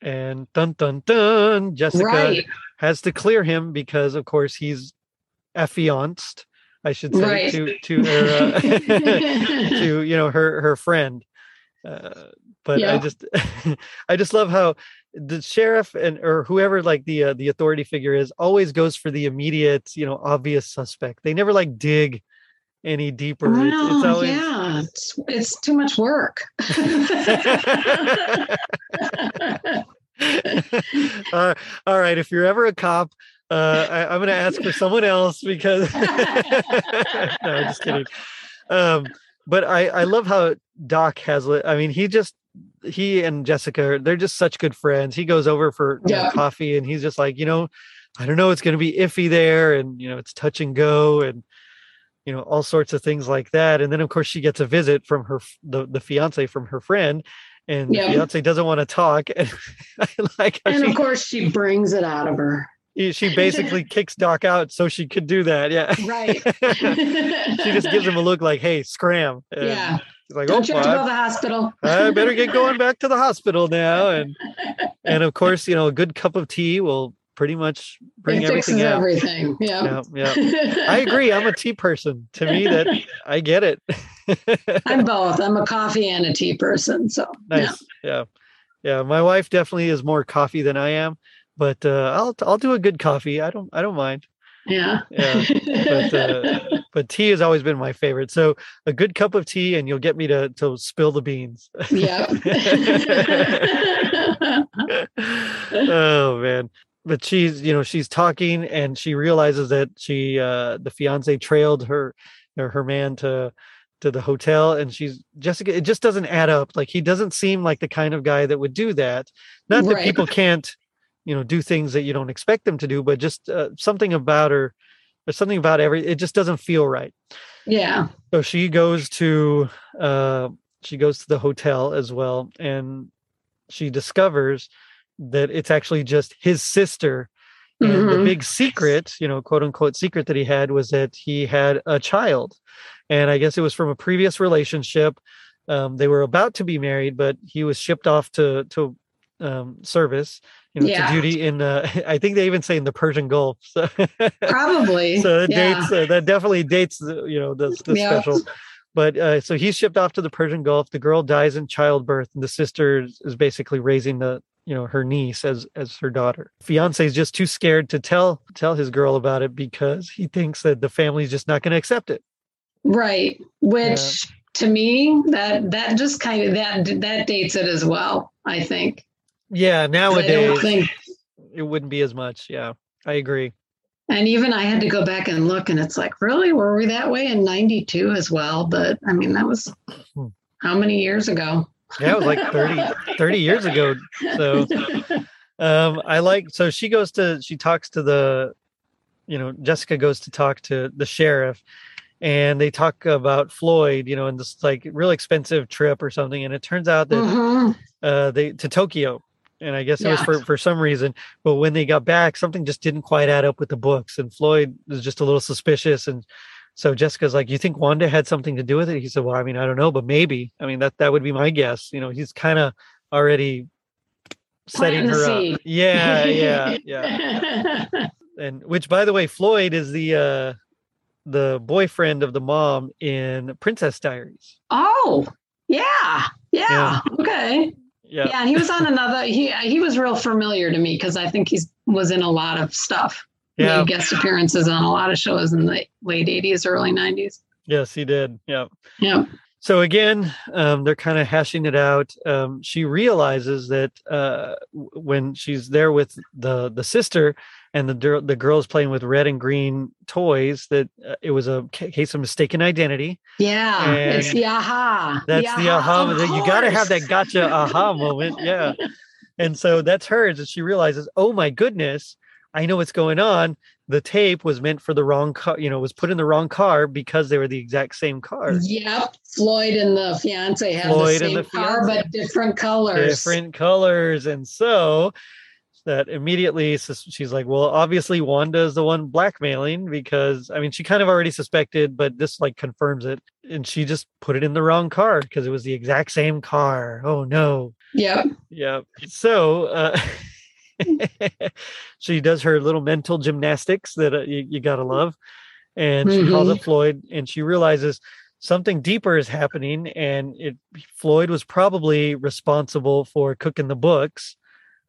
and dun dun dun jessica right has to clear him because of course he's affianced i should say Right. to to her uh, to you know her her friend uh, but i just i just love how the sheriff and or whoever like the uh, the authority figure is always goes for the immediate you know obvious suspect. They never like dig any deeper. It's- it's, always yeah, it's, it's too much work. uh, all right if you're ever a cop uh, I, i'm going to ask for someone else because no just kidding. Um, but I, I love how Doc has. I mean, he just he and Jessica, they're just such good friends. He goes over for you know, coffee, and he's just like, you know, I don't know, it's going to be iffy there, and you know, it's touch and go, and you know, all sorts of things like that. And then, of course, she gets a visit from her the the fiance from her friend, and Yeah. the fiance doesn't want to talk. And like and she, of course, she brings it out of her. She basically kicks Doc out so she could do that. Yeah. Right. she just gives him a look like, "Hey, scram!" And yeah. he's like, Don't oh, you "Oh, have to go I- to the hospital? I better get going back to the hospital now. And and of course, you know, a good cup of tea will pretty much bring it everything out. everything. Yeah. Yeah, yeah. I agree. I'm a tea person. To me, that I get it. I'm both. I'm a coffee and a tea person. So nice. Yeah. yeah, My wife definitely is more coffee than I am, but uh, I'll I'll do a good coffee. I don't I don't mind. yeah. Yeah, but uh, but tea has always been my favorite. So a good cup of tea, and you'll get me to to spill the beans. yeah. oh man but she's you know she's talking and she realizes that she uh the fiance trailed her or her man to to the hotel and she's jessica it just doesn't add up like he doesn't seem like the kind of guy that would do that not that Right. people can't you know do things that you don't expect them to do but just uh, something about her or something about every it just doesn't feel right yeah. so she goes to uh she goes to the hotel as well and she discovers that it's actually just his sister and the Mhm. big secret you know quote unquote secret that he had was that he had a child and i guess it was from a previous relationship um, they were about to be married but he was shipped off to to um, service, you know, Yeah. to duty in. Uh, I think they even say in the Persian Gulf. So, Probably. so that yeah. dates uh, that definitely dates the you know the, the Yeah. special. But uh, so he's shipped off to the Persian Gulf. The girl dies in childbirth, and the sister is basically raising the you know her niece as as her daughter. Fiance is just too scared to tell tell his girl about it because he thinks that the family's just not going to accept it. Right. Which to me, that that just kind of that that dates it as well, I think. Yeah, I nowadays don't think it wouldn't be as much. Yeah, I agree. and even I had to go back and look and it's like, really, were we that way in ninety two as well? But I mean that was Hmm. how many years ago? Yeah, it was like 30, 30 years ago. So um I like so she goes to she talks to the you know, Jessica goes to talk to the sheriff and they talk about Floyd, you know, and this like real expensive trip or something. And it turns out that Mhm. uh they to Tokyo. And I guess it was for, for some reason. But when they got back, something just didn't quite add up with the books. And Floyd was just a little suspicious. And so Jessica's like, You think Wanda had something to do with it? He said, Well, I mean, I don't know, but maybe. I mean, that that would be my guess. You know, he's kind of already setting her up. Yeah, yeah, yeah. And which by the way, Floyd is the uh the boyfriend of the mom in Princess Diaries. oh, yeah. Yeah. Yeah. Okay. Yeah. Yeah, and he was on another. He he was real familiar to me because I think he's was in a lot of stuff. Yeah. Made guest appearances on a lot of shows in the late '80s, early '90s. Yes, he did. Yeah. Yeah. So again, um, they're kind of hashing it out. Um, she realizes that uh, when she's there with the the sister and the the girls playing with red and green toys, that uh, it was a case of mistaken identity. Yeah, it's the aha. That's the aha. of moment. You got to have that gotcha aha moment. Yeah. And so that's hers. And she realizes, oh my goodness, I know what's going on. The tape was meant for the wrong car, you know, was put in the wrong car because they were the exact same car. Yep, Floyd and the fiance have Floyd the same the car, fiancé. but different colors. different colors and so that immediately she's like well obviously wanda is the one blackmailing because i mean she kind of already suspected but this like confirms it and she just put it in the wrong car because it was the exact same car oh no Yeah. yeah so uh she does her little mental gymnastics that uh, you, you gotta love and she calls Mhm. up floyd and she realizes something deeper is happening and it floyd was probably responsible for cooking the books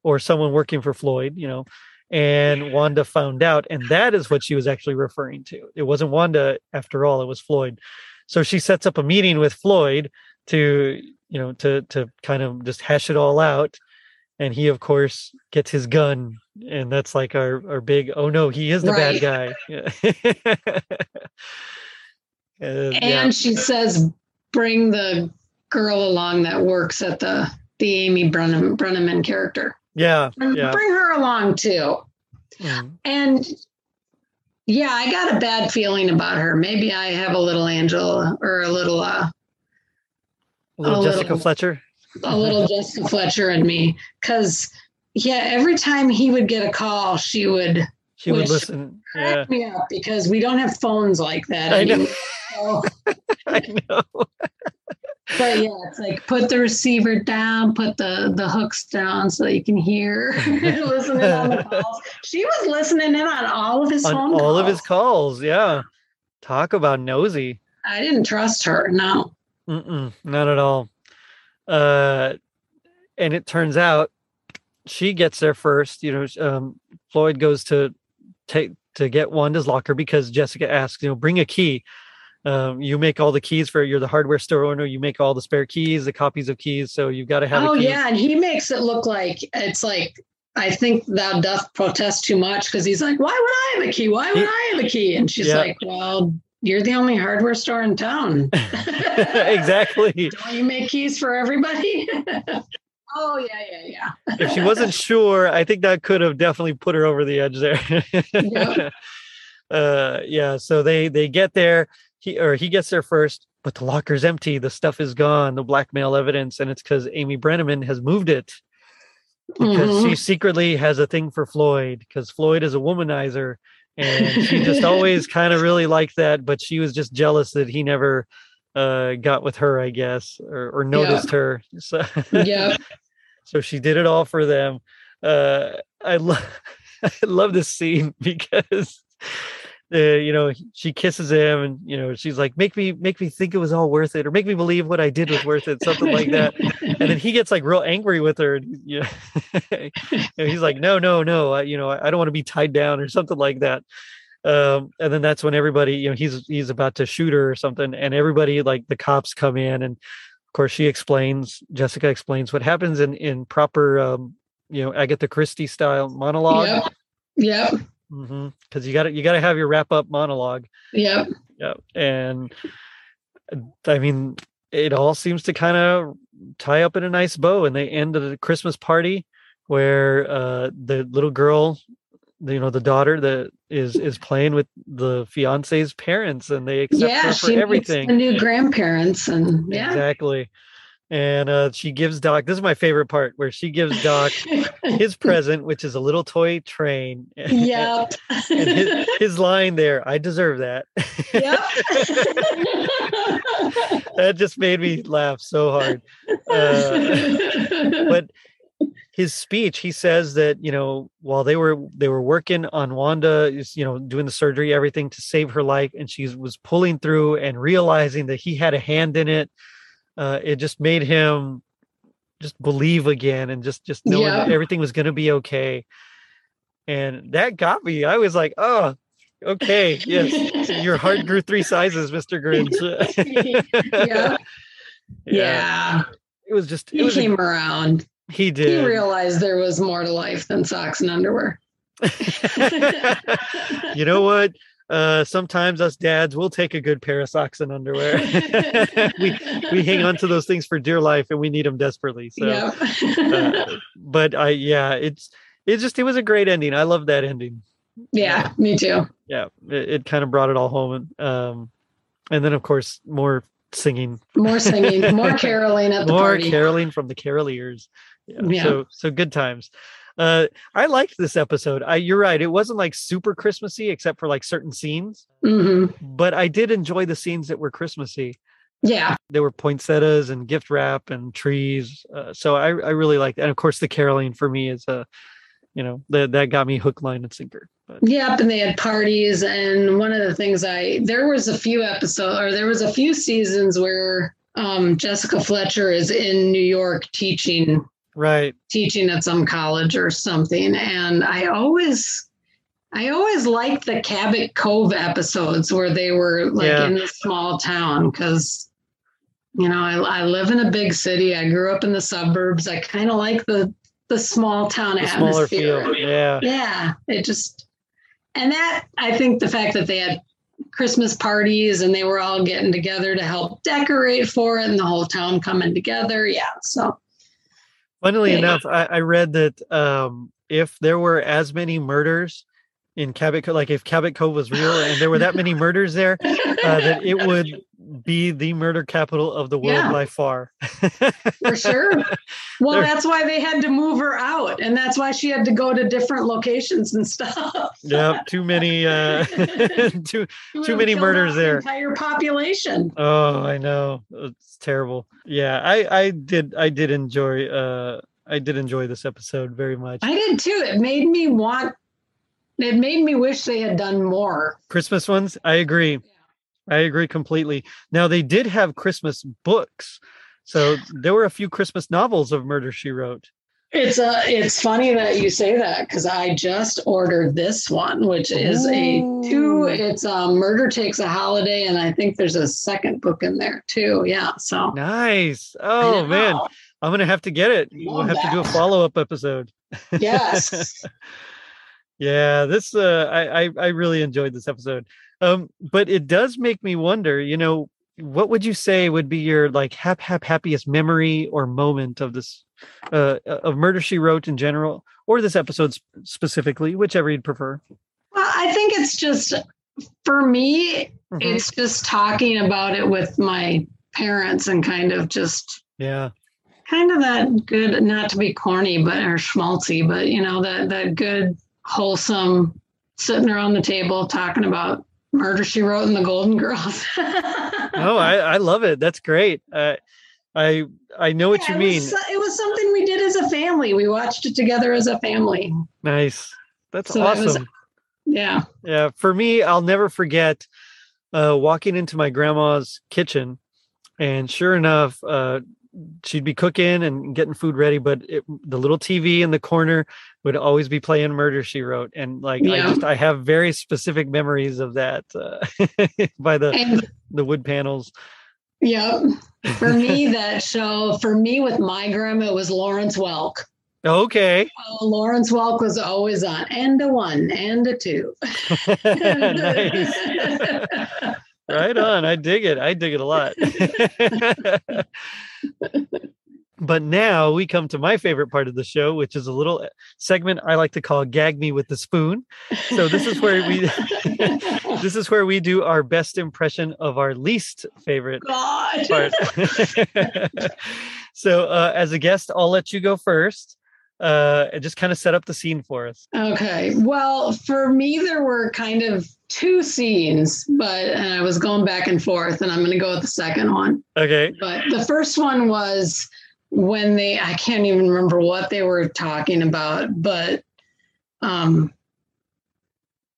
or someone working for floyd you know and wanda found out and that is what she was actually referring to it wasn't wanda after all it was floyd so she sets up a meeting with floyd to you know to to kind of just hash it all out and he of course gets his gun and that's like our our big oh no he is the bad guy yeah. Uh, And yeah. she says, "Bring the girl along that works at the the Amy Brennan, Brenneman character. Yeah Bring, yeah bring her along too." Mm. And yeah, I got a bad feeling about her. Maybe I have a little Angela or a little uh, little a jessica little- fletcher a little Jessica Fletcher in me because yeah, every time he would get a call, she would she would Which- listen yeah crack me up because we don't have phones like that I know. So, i know but yeah, it's like put the receiver down, put the the hooks down so you can hear, listen in on the calls. She was listening in on all of his on phone all of his calls. calls yeah talk about nosy I didn't trust her. No. Mm-mm, not at all. Uh, and it turns out she gets there first. You know, um, Floyd goes to take to get Wanda's locker because Jessica asks, you know, bring a key. Um, you make all the keys for you're the hardware store owner. You make all the spare keys, the copies of keys. So you've got to have. Oh yeah, and he makes it look like it's like I think thou doth protest too much because he's like, why would I have a key? Why would I have a key? And she's Yeah. like, well, you're the only hardware store in town. exactly. Don't you make keys for everybody? oh yeah, yeah, yeah. if she wasn't sure, I think that could have definitely put her over the edge there. Yep. uh yeah, so they they get there, he or he gets there first, but the locker's empty, the stuff is gone, the blackmail evidence, and it's because Amy Brenneman has moved it because Mhm. she secretly has a thing for Floyd because Floyd is a womanizer and she just always kind of really liked that, but she was just jealous that he never uh got with her, I guess, or, or noticed her. So Yep. so she did it all for them. Uh, I love I love this scene because uh, you know she kisses him and you know she's like make me make me think it was all worth it or make me believe what I did was worth it something like that. And then he gets like real angry with her. And, you know, he's like no no no I, you know I don't want to be tied down or something like that um, and then that's when everybody you know he's he's about to shoot her or something and everybody like the cops come in and of course she explains jessica explains what happens in in proper um, you know agatha christie style monologue Yep. Yep. Because you got to you got to have your wrap up monologue Yeah. yeah and i mean it all seems to kind of tie up in a nice bow and they end at a christmas party where uh the little girl you know the daughter that is is playing with the fiance's parents and they accept Yeah. her for everything the new grandparents and yeah. exactly and uh she gives doc this is my favorite part where she gives doc his present which is a little toy train yep. and his, his line there i deserve that yep. that just made me laugh so hard uh, but his speech he says that you know while they were they were working on wanda you know doing the surgery everything to save her life and she was pulling through and realizing that he had a hand in it uh it just made him just believe again and just just knowing that everything was going to be okay and that got me i was like oh okay yes your heart grew three sizes mr Grinch yeah. Yeah. it was just it He was a- came around. he did. He realized there was more to life than socks and underwear. you know what? Uh, sometimes us dads will take a good pair of socks and underwear. we we hang on to those things for dear life, and we need them desperately. So, Yep. uh, but I yeah, it's it just it was a great ending. I love that ending. yeah, me too. Yeah, it, it kind of brought it all home. And, um, and then of course more singing, More singing, more caroling at the more party. caroling from the caroliers. Yeah, Yeah. so so good times. Uh, I liked this episode. I you're right. It wasn't like super Christmassy except for like certain scenes. hmm but I did enjoy the scenes that were Christmassy. Yeah. There were poinsettias and gift wrap and trees. Uh, so I, I really liked And of course, the caroling for me is a, you know, that that got me hook, line, and sinker. But Yep, and they had parties. And one of the things I there was a few episodes or there was a few seasons where um, Jessica Fletcher is in New York teaching right, teaching at some college or something. And I always I always liked the Cabot Cove episodes where they were like Yeah. in the small town because you know I, I live in a big city. I grew up in the suburbs. I kind of like the the small town the atmosphere. Yeah, Yeah, it just and that I think the fact that they had Christmas parties and they were all getting together to help decorate for it and the whole town coming together. Yeah. So Funnily enough, I, I read that um, if there were as many murders in Cabot Cove, like if Cabot Cove was real and there were that many murders there, uh, that it would be the murder capital of the world Yeah. by far. for sure. Well, There- that's why they had to move her out, and that's why she had to go to different locations and stuff. yeah, too many, uh, too too many murders there. Entire population. Oh, I know. It's terrible. Yeah, I I did I did enjoy uh I did enjoy this episode very much. I did too. It made me want. It made me wish they had done more. Christmas ones, I agree. I agree completely. Now they did have Christmas books. So there were a few Christmas novels of Murder She Wrote. It's a. it's funny that you say that because I just ordered this one, which is a two. It's a Murder Takes a Holiday, and I think there's a second book in there too. Yeah, so Nice. Oh man. I'm gonna have to get it. We'll have to do a follow-up episode. yes, yeah this uh I, I i really enjoyed this episode um but it does make me wonder you know what would you say would be your like hap hap happiest memory or moment of this uh of murder she wrote in general or this episode specifically whichever you'd prefer well, I think it's just for me. Mhm. It's just talking about it with my parents and kind of just yeah kind of that good, not to be corny, but or schmaltzy, but you know that that good, wholesome, sitting around the table talking about murder she wrote in the Golden Girls. oh, i i love it that's great uh I I know what Yeah, you it mean. was, it was something we did as a family. We watched it together as a family. Nice. That's So that was- awesome. Yeah. Yeah, for me, I'll never forget uh, walking into my grandma's kitchen, and sure enough, uh, she'd be cooking and getting food ready, but it, the little TV in the corner would always be playing Murder She Wrote, and like I just I have very specific memories of that uh, by the And the wood panels. yeah, for me, that show, for me with my grandma, it was Lawrence Welk. Okay, Oh, Lawrence Welk was always on, and a one, and a two. nice. right on. I dig it. I dig it a lot. but now we come to my favorite part of the show, which is a little uh, segment I like to call "Gag Me with the Spoon." So this is where we this is where we do our best impression of our least favorite God. part. so uh, as a guest, I'll let you go first. Uh, and just kind of set up the scene for us. Okay. Well, for me, there were kind of two scenes, but and I was going back and forth, and I'm going to go with the second one. Okay. But the first one was when they, I can't even remember what they were talking about, but um,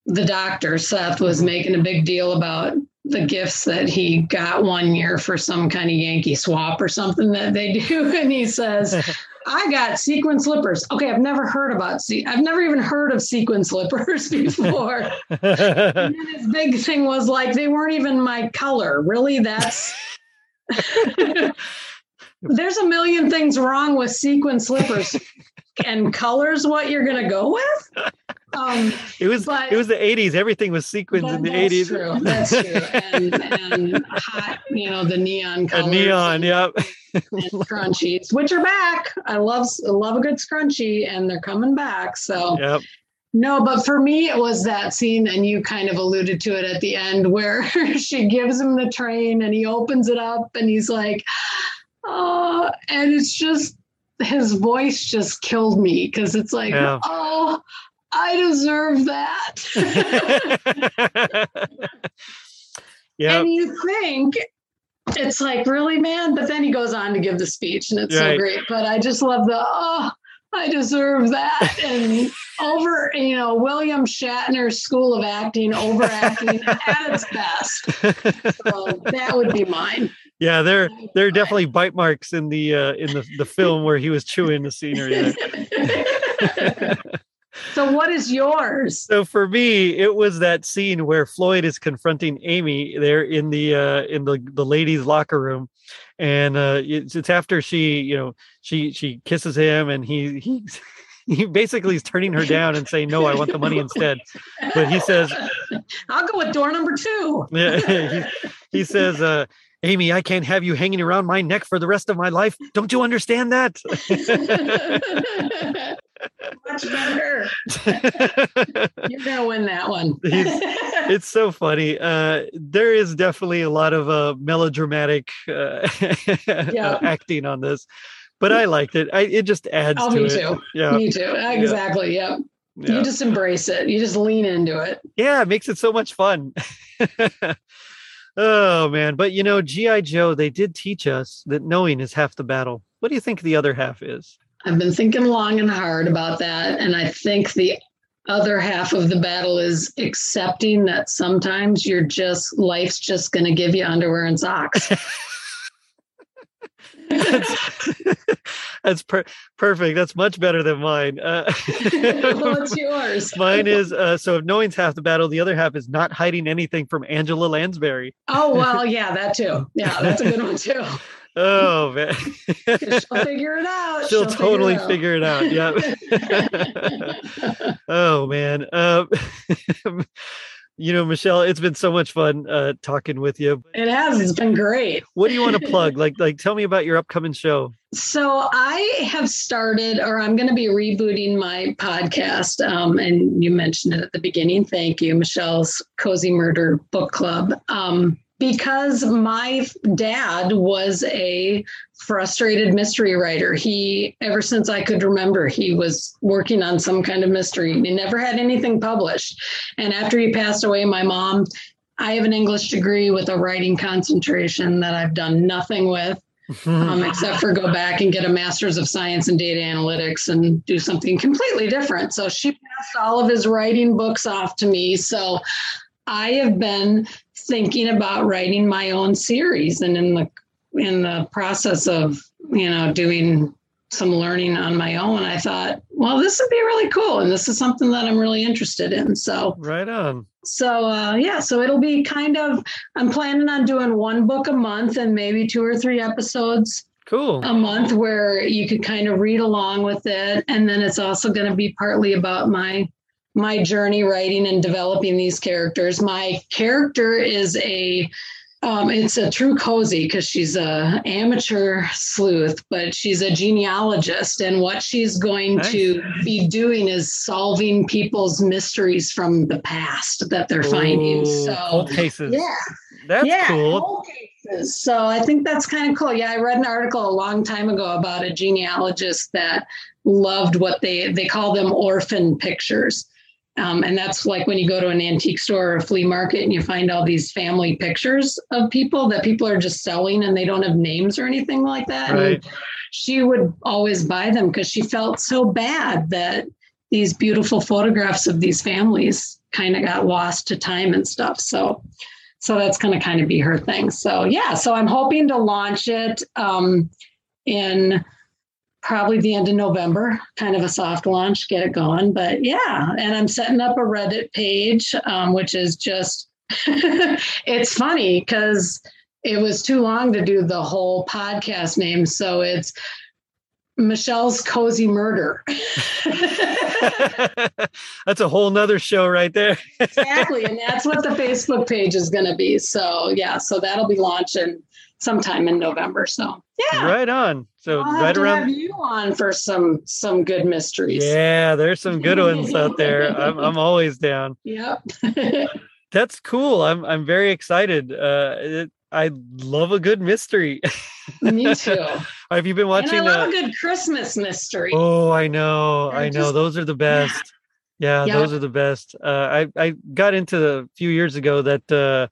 the doctor, Seth, was making a big deal about the gifts that he got one year for some kind of Yankee swap or something that they do. And he says, I got sequin slippers. Okay, I've never heard about se- I've never even heard of sequin slippers before. and then his big thing was like they weren't even my color. Really, that's there's a million things wrong with sequin slippers. and colors what you're gonna go with? Um, it was but- it was the 80s. Everything was sequins in the that's 80s. true. That's true. And, and hot, you know, the neon A colors. neon, and- yep. and scrunchies, which are back. I love I love a good scrunchie, and they're coming back. So Yep. no, but for me, it was that scene, and you kind of alluded to it at the end, where she gives him the train, and he opens it up, and he's like, "Oh," and it's just his voice just killed me because it's like, Yeah. "Oh." I deserve that. yeah. And you think it's like, really, man? But then he goes on to give the speech and it's Right. so great. But I just love the, oh, I deserve that. And over, you know, William Shatner's school of acting, overacting at its best. So that would be mine. yeah, there there are definitely bite marks in the uh in the, the film where he was chewing the scenery. so what is yours? So for me, it was that scene where Floyd is confronting Amy there in the uh, in the the ladies' locker room, and uh, it's, it's after she you know she she kisses him and he he he basically is turning her down and saying no, I want the money instead. But he says I'll go with door number two. yeah, he, he says. Uh, Amy, I can't have you hanging around my neck for the rest of my life. Don't you understand that? Much better. You're gonna win that one. It's so funny. Uh, there is definitely a lot of uh, melodramatic uh, Yeah. acting on this, but I liked it. I, it just adds Oh, to me it. too. Yeah, Me too. Exactly. Yep. yeah. You just embrace it. You just lean into it. yeah, it makes it so much fun. oh man, but you know, GI Joe, they did teach us that knowing is half the battle. What do you think the other half is? I've been thinking long and hard about that. And I think the other half of the battle is accepting that sometimes you're just, life's just going to give you underwear and socks. That's, that's per- perfect. That's much better than mine. Uh, What's yours? Mine is uh, so if knowing's half the battle, the other half is not hiding anything from Angela Lansbury. Oh, well, yeah, that too. Yeah, that's a good one too. Oh man, She'll figure it out. she'll totally out. figure it out. Yeah. oh man. Um, you know, Michelle, it's been so much fun uh, talking with you. It has. It's been great. What do you want to plug? Like, like, tell me about your upcoming show. So I have started, or I'm going to be rebooting my podcast. Um, and you mentioned it at the beginning. Thank you, Michelle's Cozy Murder Book Club. Um, because my dad was a frustrated mystery writer. He, ever since I could remember, he was working on some kind of mystery. He never had anything published. And after he passed away, my mom, I have an English degree with a writing concentration that I've done nothing with um, except for go back and get a master's of science in data analytics and do something completely different. So she passed all of his writing books off to me. So I have been thinking about writing my own series and in the in the process of you know doing some learning on my own i thought well this would be really cool and this is something that i'm really interested in. So right on. so uh, yeah so it'll be kind of i'm planning on doing one book a month and maybe two or three episodes cool. a month where you could kind of read along with it. And then it's also going to be partly about my my journey writing and developing these characters my character is a um, it's a true cozy because she's a amateur sleuth, but she's a genealogist, and what she's going nice. to be doing is solving people's mysteries from the past that they're Ooh, finding. So cold cases. Yeah, that's yeah, cool. cases. So I think that's kind of cool. Yeah, I read an article a long time ago about a genealogist that loved what they they call them orphan pictures um, and that's like when you go to an antique store or a flea market and you find all these family pictures of people that people are just selling and they don't have names or anything like that. Right. And she would always buy them because she felt so bad that these beautiful photographs of these families kind of got lost to time and stuff. So, so that's going to kind of be her thing. So yeah, so I'm hoping to launch it um, in probably the end of November, kind of a soft launch, get it going. But yeah, and I'm setting up a Reddit page, um, which is just, it's funny because it was too long to do the whole podcast name. So it's Michelle's Cozy Murder. that's a whole nother show right there. exactly. And that's what the Facebook page is going to be. So yeah, so that'll be launching sometime in November. So yeah, right on. So I'll right around you on for some some good mysteries. Yeah, there's some good ones out there. I'm I'm always down. Yep. That's cool. I'm I'm very excited. Uh, it, I love a good mystery. Me too. Have you been watching? And I love uh, a good Christmas mystery. Oh, I know, I, I know. Just, those are the best. Yeah, yeah yep. those are the best. Uh, I I got into the, a few years ago that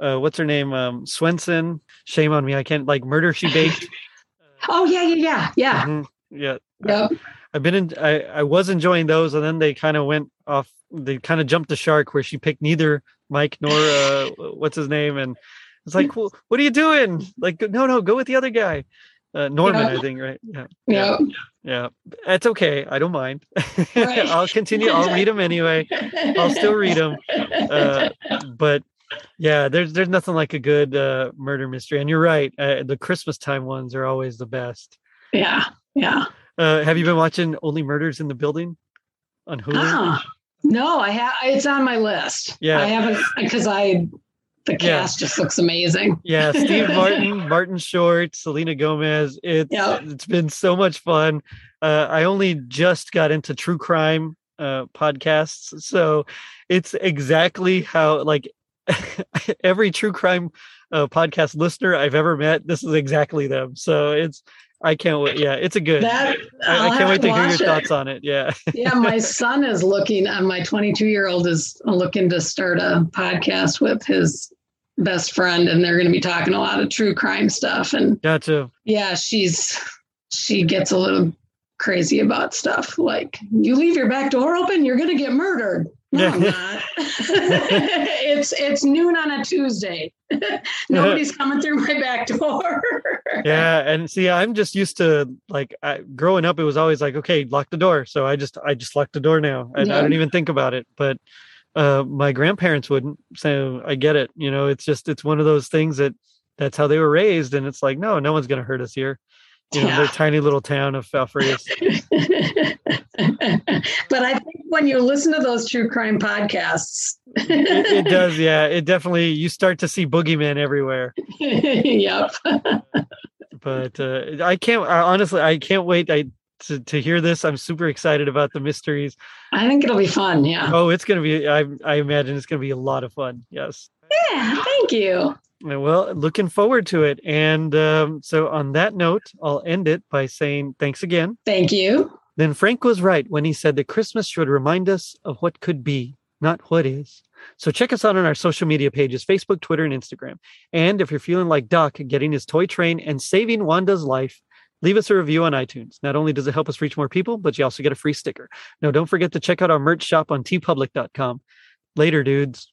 uh, what's her name? Um, Swensen. Shame on me. I can't like Murder She Baked. oh yeah, yeah, yeah, yeah. Mm-hmm. Yeah. Yep. I, have been in. I I was enjoying those, and then they kind of went off. They kind of jumped the shark where she picked neither Mike nor uh, what's his name, and it's like, well, what are you doing? Like, no, no, go with the other guy. Uh, Norman, I think, right? Yeah. Yeah. Yeah. It's okay. I don't mind. Right. I'll continue. I'll read them anyway. I'll still read them. Uh, but yeah, there's there's nothing like a good uh, murder mystery, and you're right. Uh, the Christmas time ones are always the best. Yeah, yeah. Uh, have you been watching Only Murders in the Building on Hulu? Ah, no, I have. It's on my list. Yeah, I haven't because I the cast yeah. just looks amazing. Yeah, Steve Martin, Martin Short, Selena Gomez. It's yep. it's been so much fun. Uh, I only just got into true crime uh, podcasts, so it's exactly how like every true crime uh, podcast listener I've ever met, this is exactly them. So it's I can't wait. Yeah, it's a good. That, I, I, can't wait to, to hear your it. thoughts on it. Yeah. yeah, my son is looking. Uh, my 22 year old is looking to start a podcast with his best friend, and they're going to be talking a lot of true crime stuff. And gotcha. Yeah, she's she gets a little crazy about stuff like you leave your back door open, you're going to get murdered. No, I'm not. it's it's noon on a Tuesday. Nobody's coming through my back door. yeah, and see, I'm just used to like I, growing up. It was always like, okay, lock the door. So I just I just lock the door now, and yeah. I don't even think about it. But uh, my grandparents wouldn't. So I get it. You know, it's just it's one of those things that that's how they were raised, and it's like, no, no one's going to hurt us here you know, yeah. the tiny little town of Falfurrias. but I think when you listen to those true crime podcasts, it, it, does. Yeah, it definitely. You start to see boogeymen everywhere. yep. but uh, I can't. I, honestly, I can't wait. I to, to hear this. I'm super excited about the mysteries. I think it'll be fun. Yeah. Oh, it's gonna be. I I imagine it's gonna be a lot of fun. Yes. Yeah. Thank you. Well, looking forward to it. And um, so, on that note, I'll end it by saying thanks again. Thank you. Then Frank was right when he said that Christmas should remind us of what could be. not what is. So check us out on our social media pages Facebook, Twitter, and Instagram. And if you're feeling like Doc getting his toy train and saving Wanda's life, leave us a review on iTunes. Not only does it help us reach more people, but you also get a free sticker. Now, don't forget to check out our merch shop on teepublic.com. Later, dudes.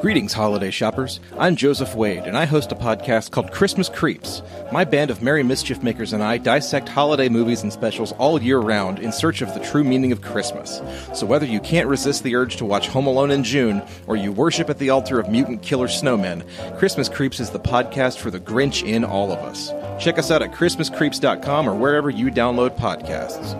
Greetings, holiday shoppers. I'm Joseph Wade, and I host a podcast called Christmas Creeps. My band of merry mischief makers and I dissect holiday movies and specials all year round in search of the true meaning of Christmas. So whether you can't resist the urge to watch Home Alone in June, or you worship at the altar of mutant killer snowmen, Christmas Creeps is the podcast for the Grinch in all of us. Check us out at ChristmasCreeps.com or wherever you download podcasts.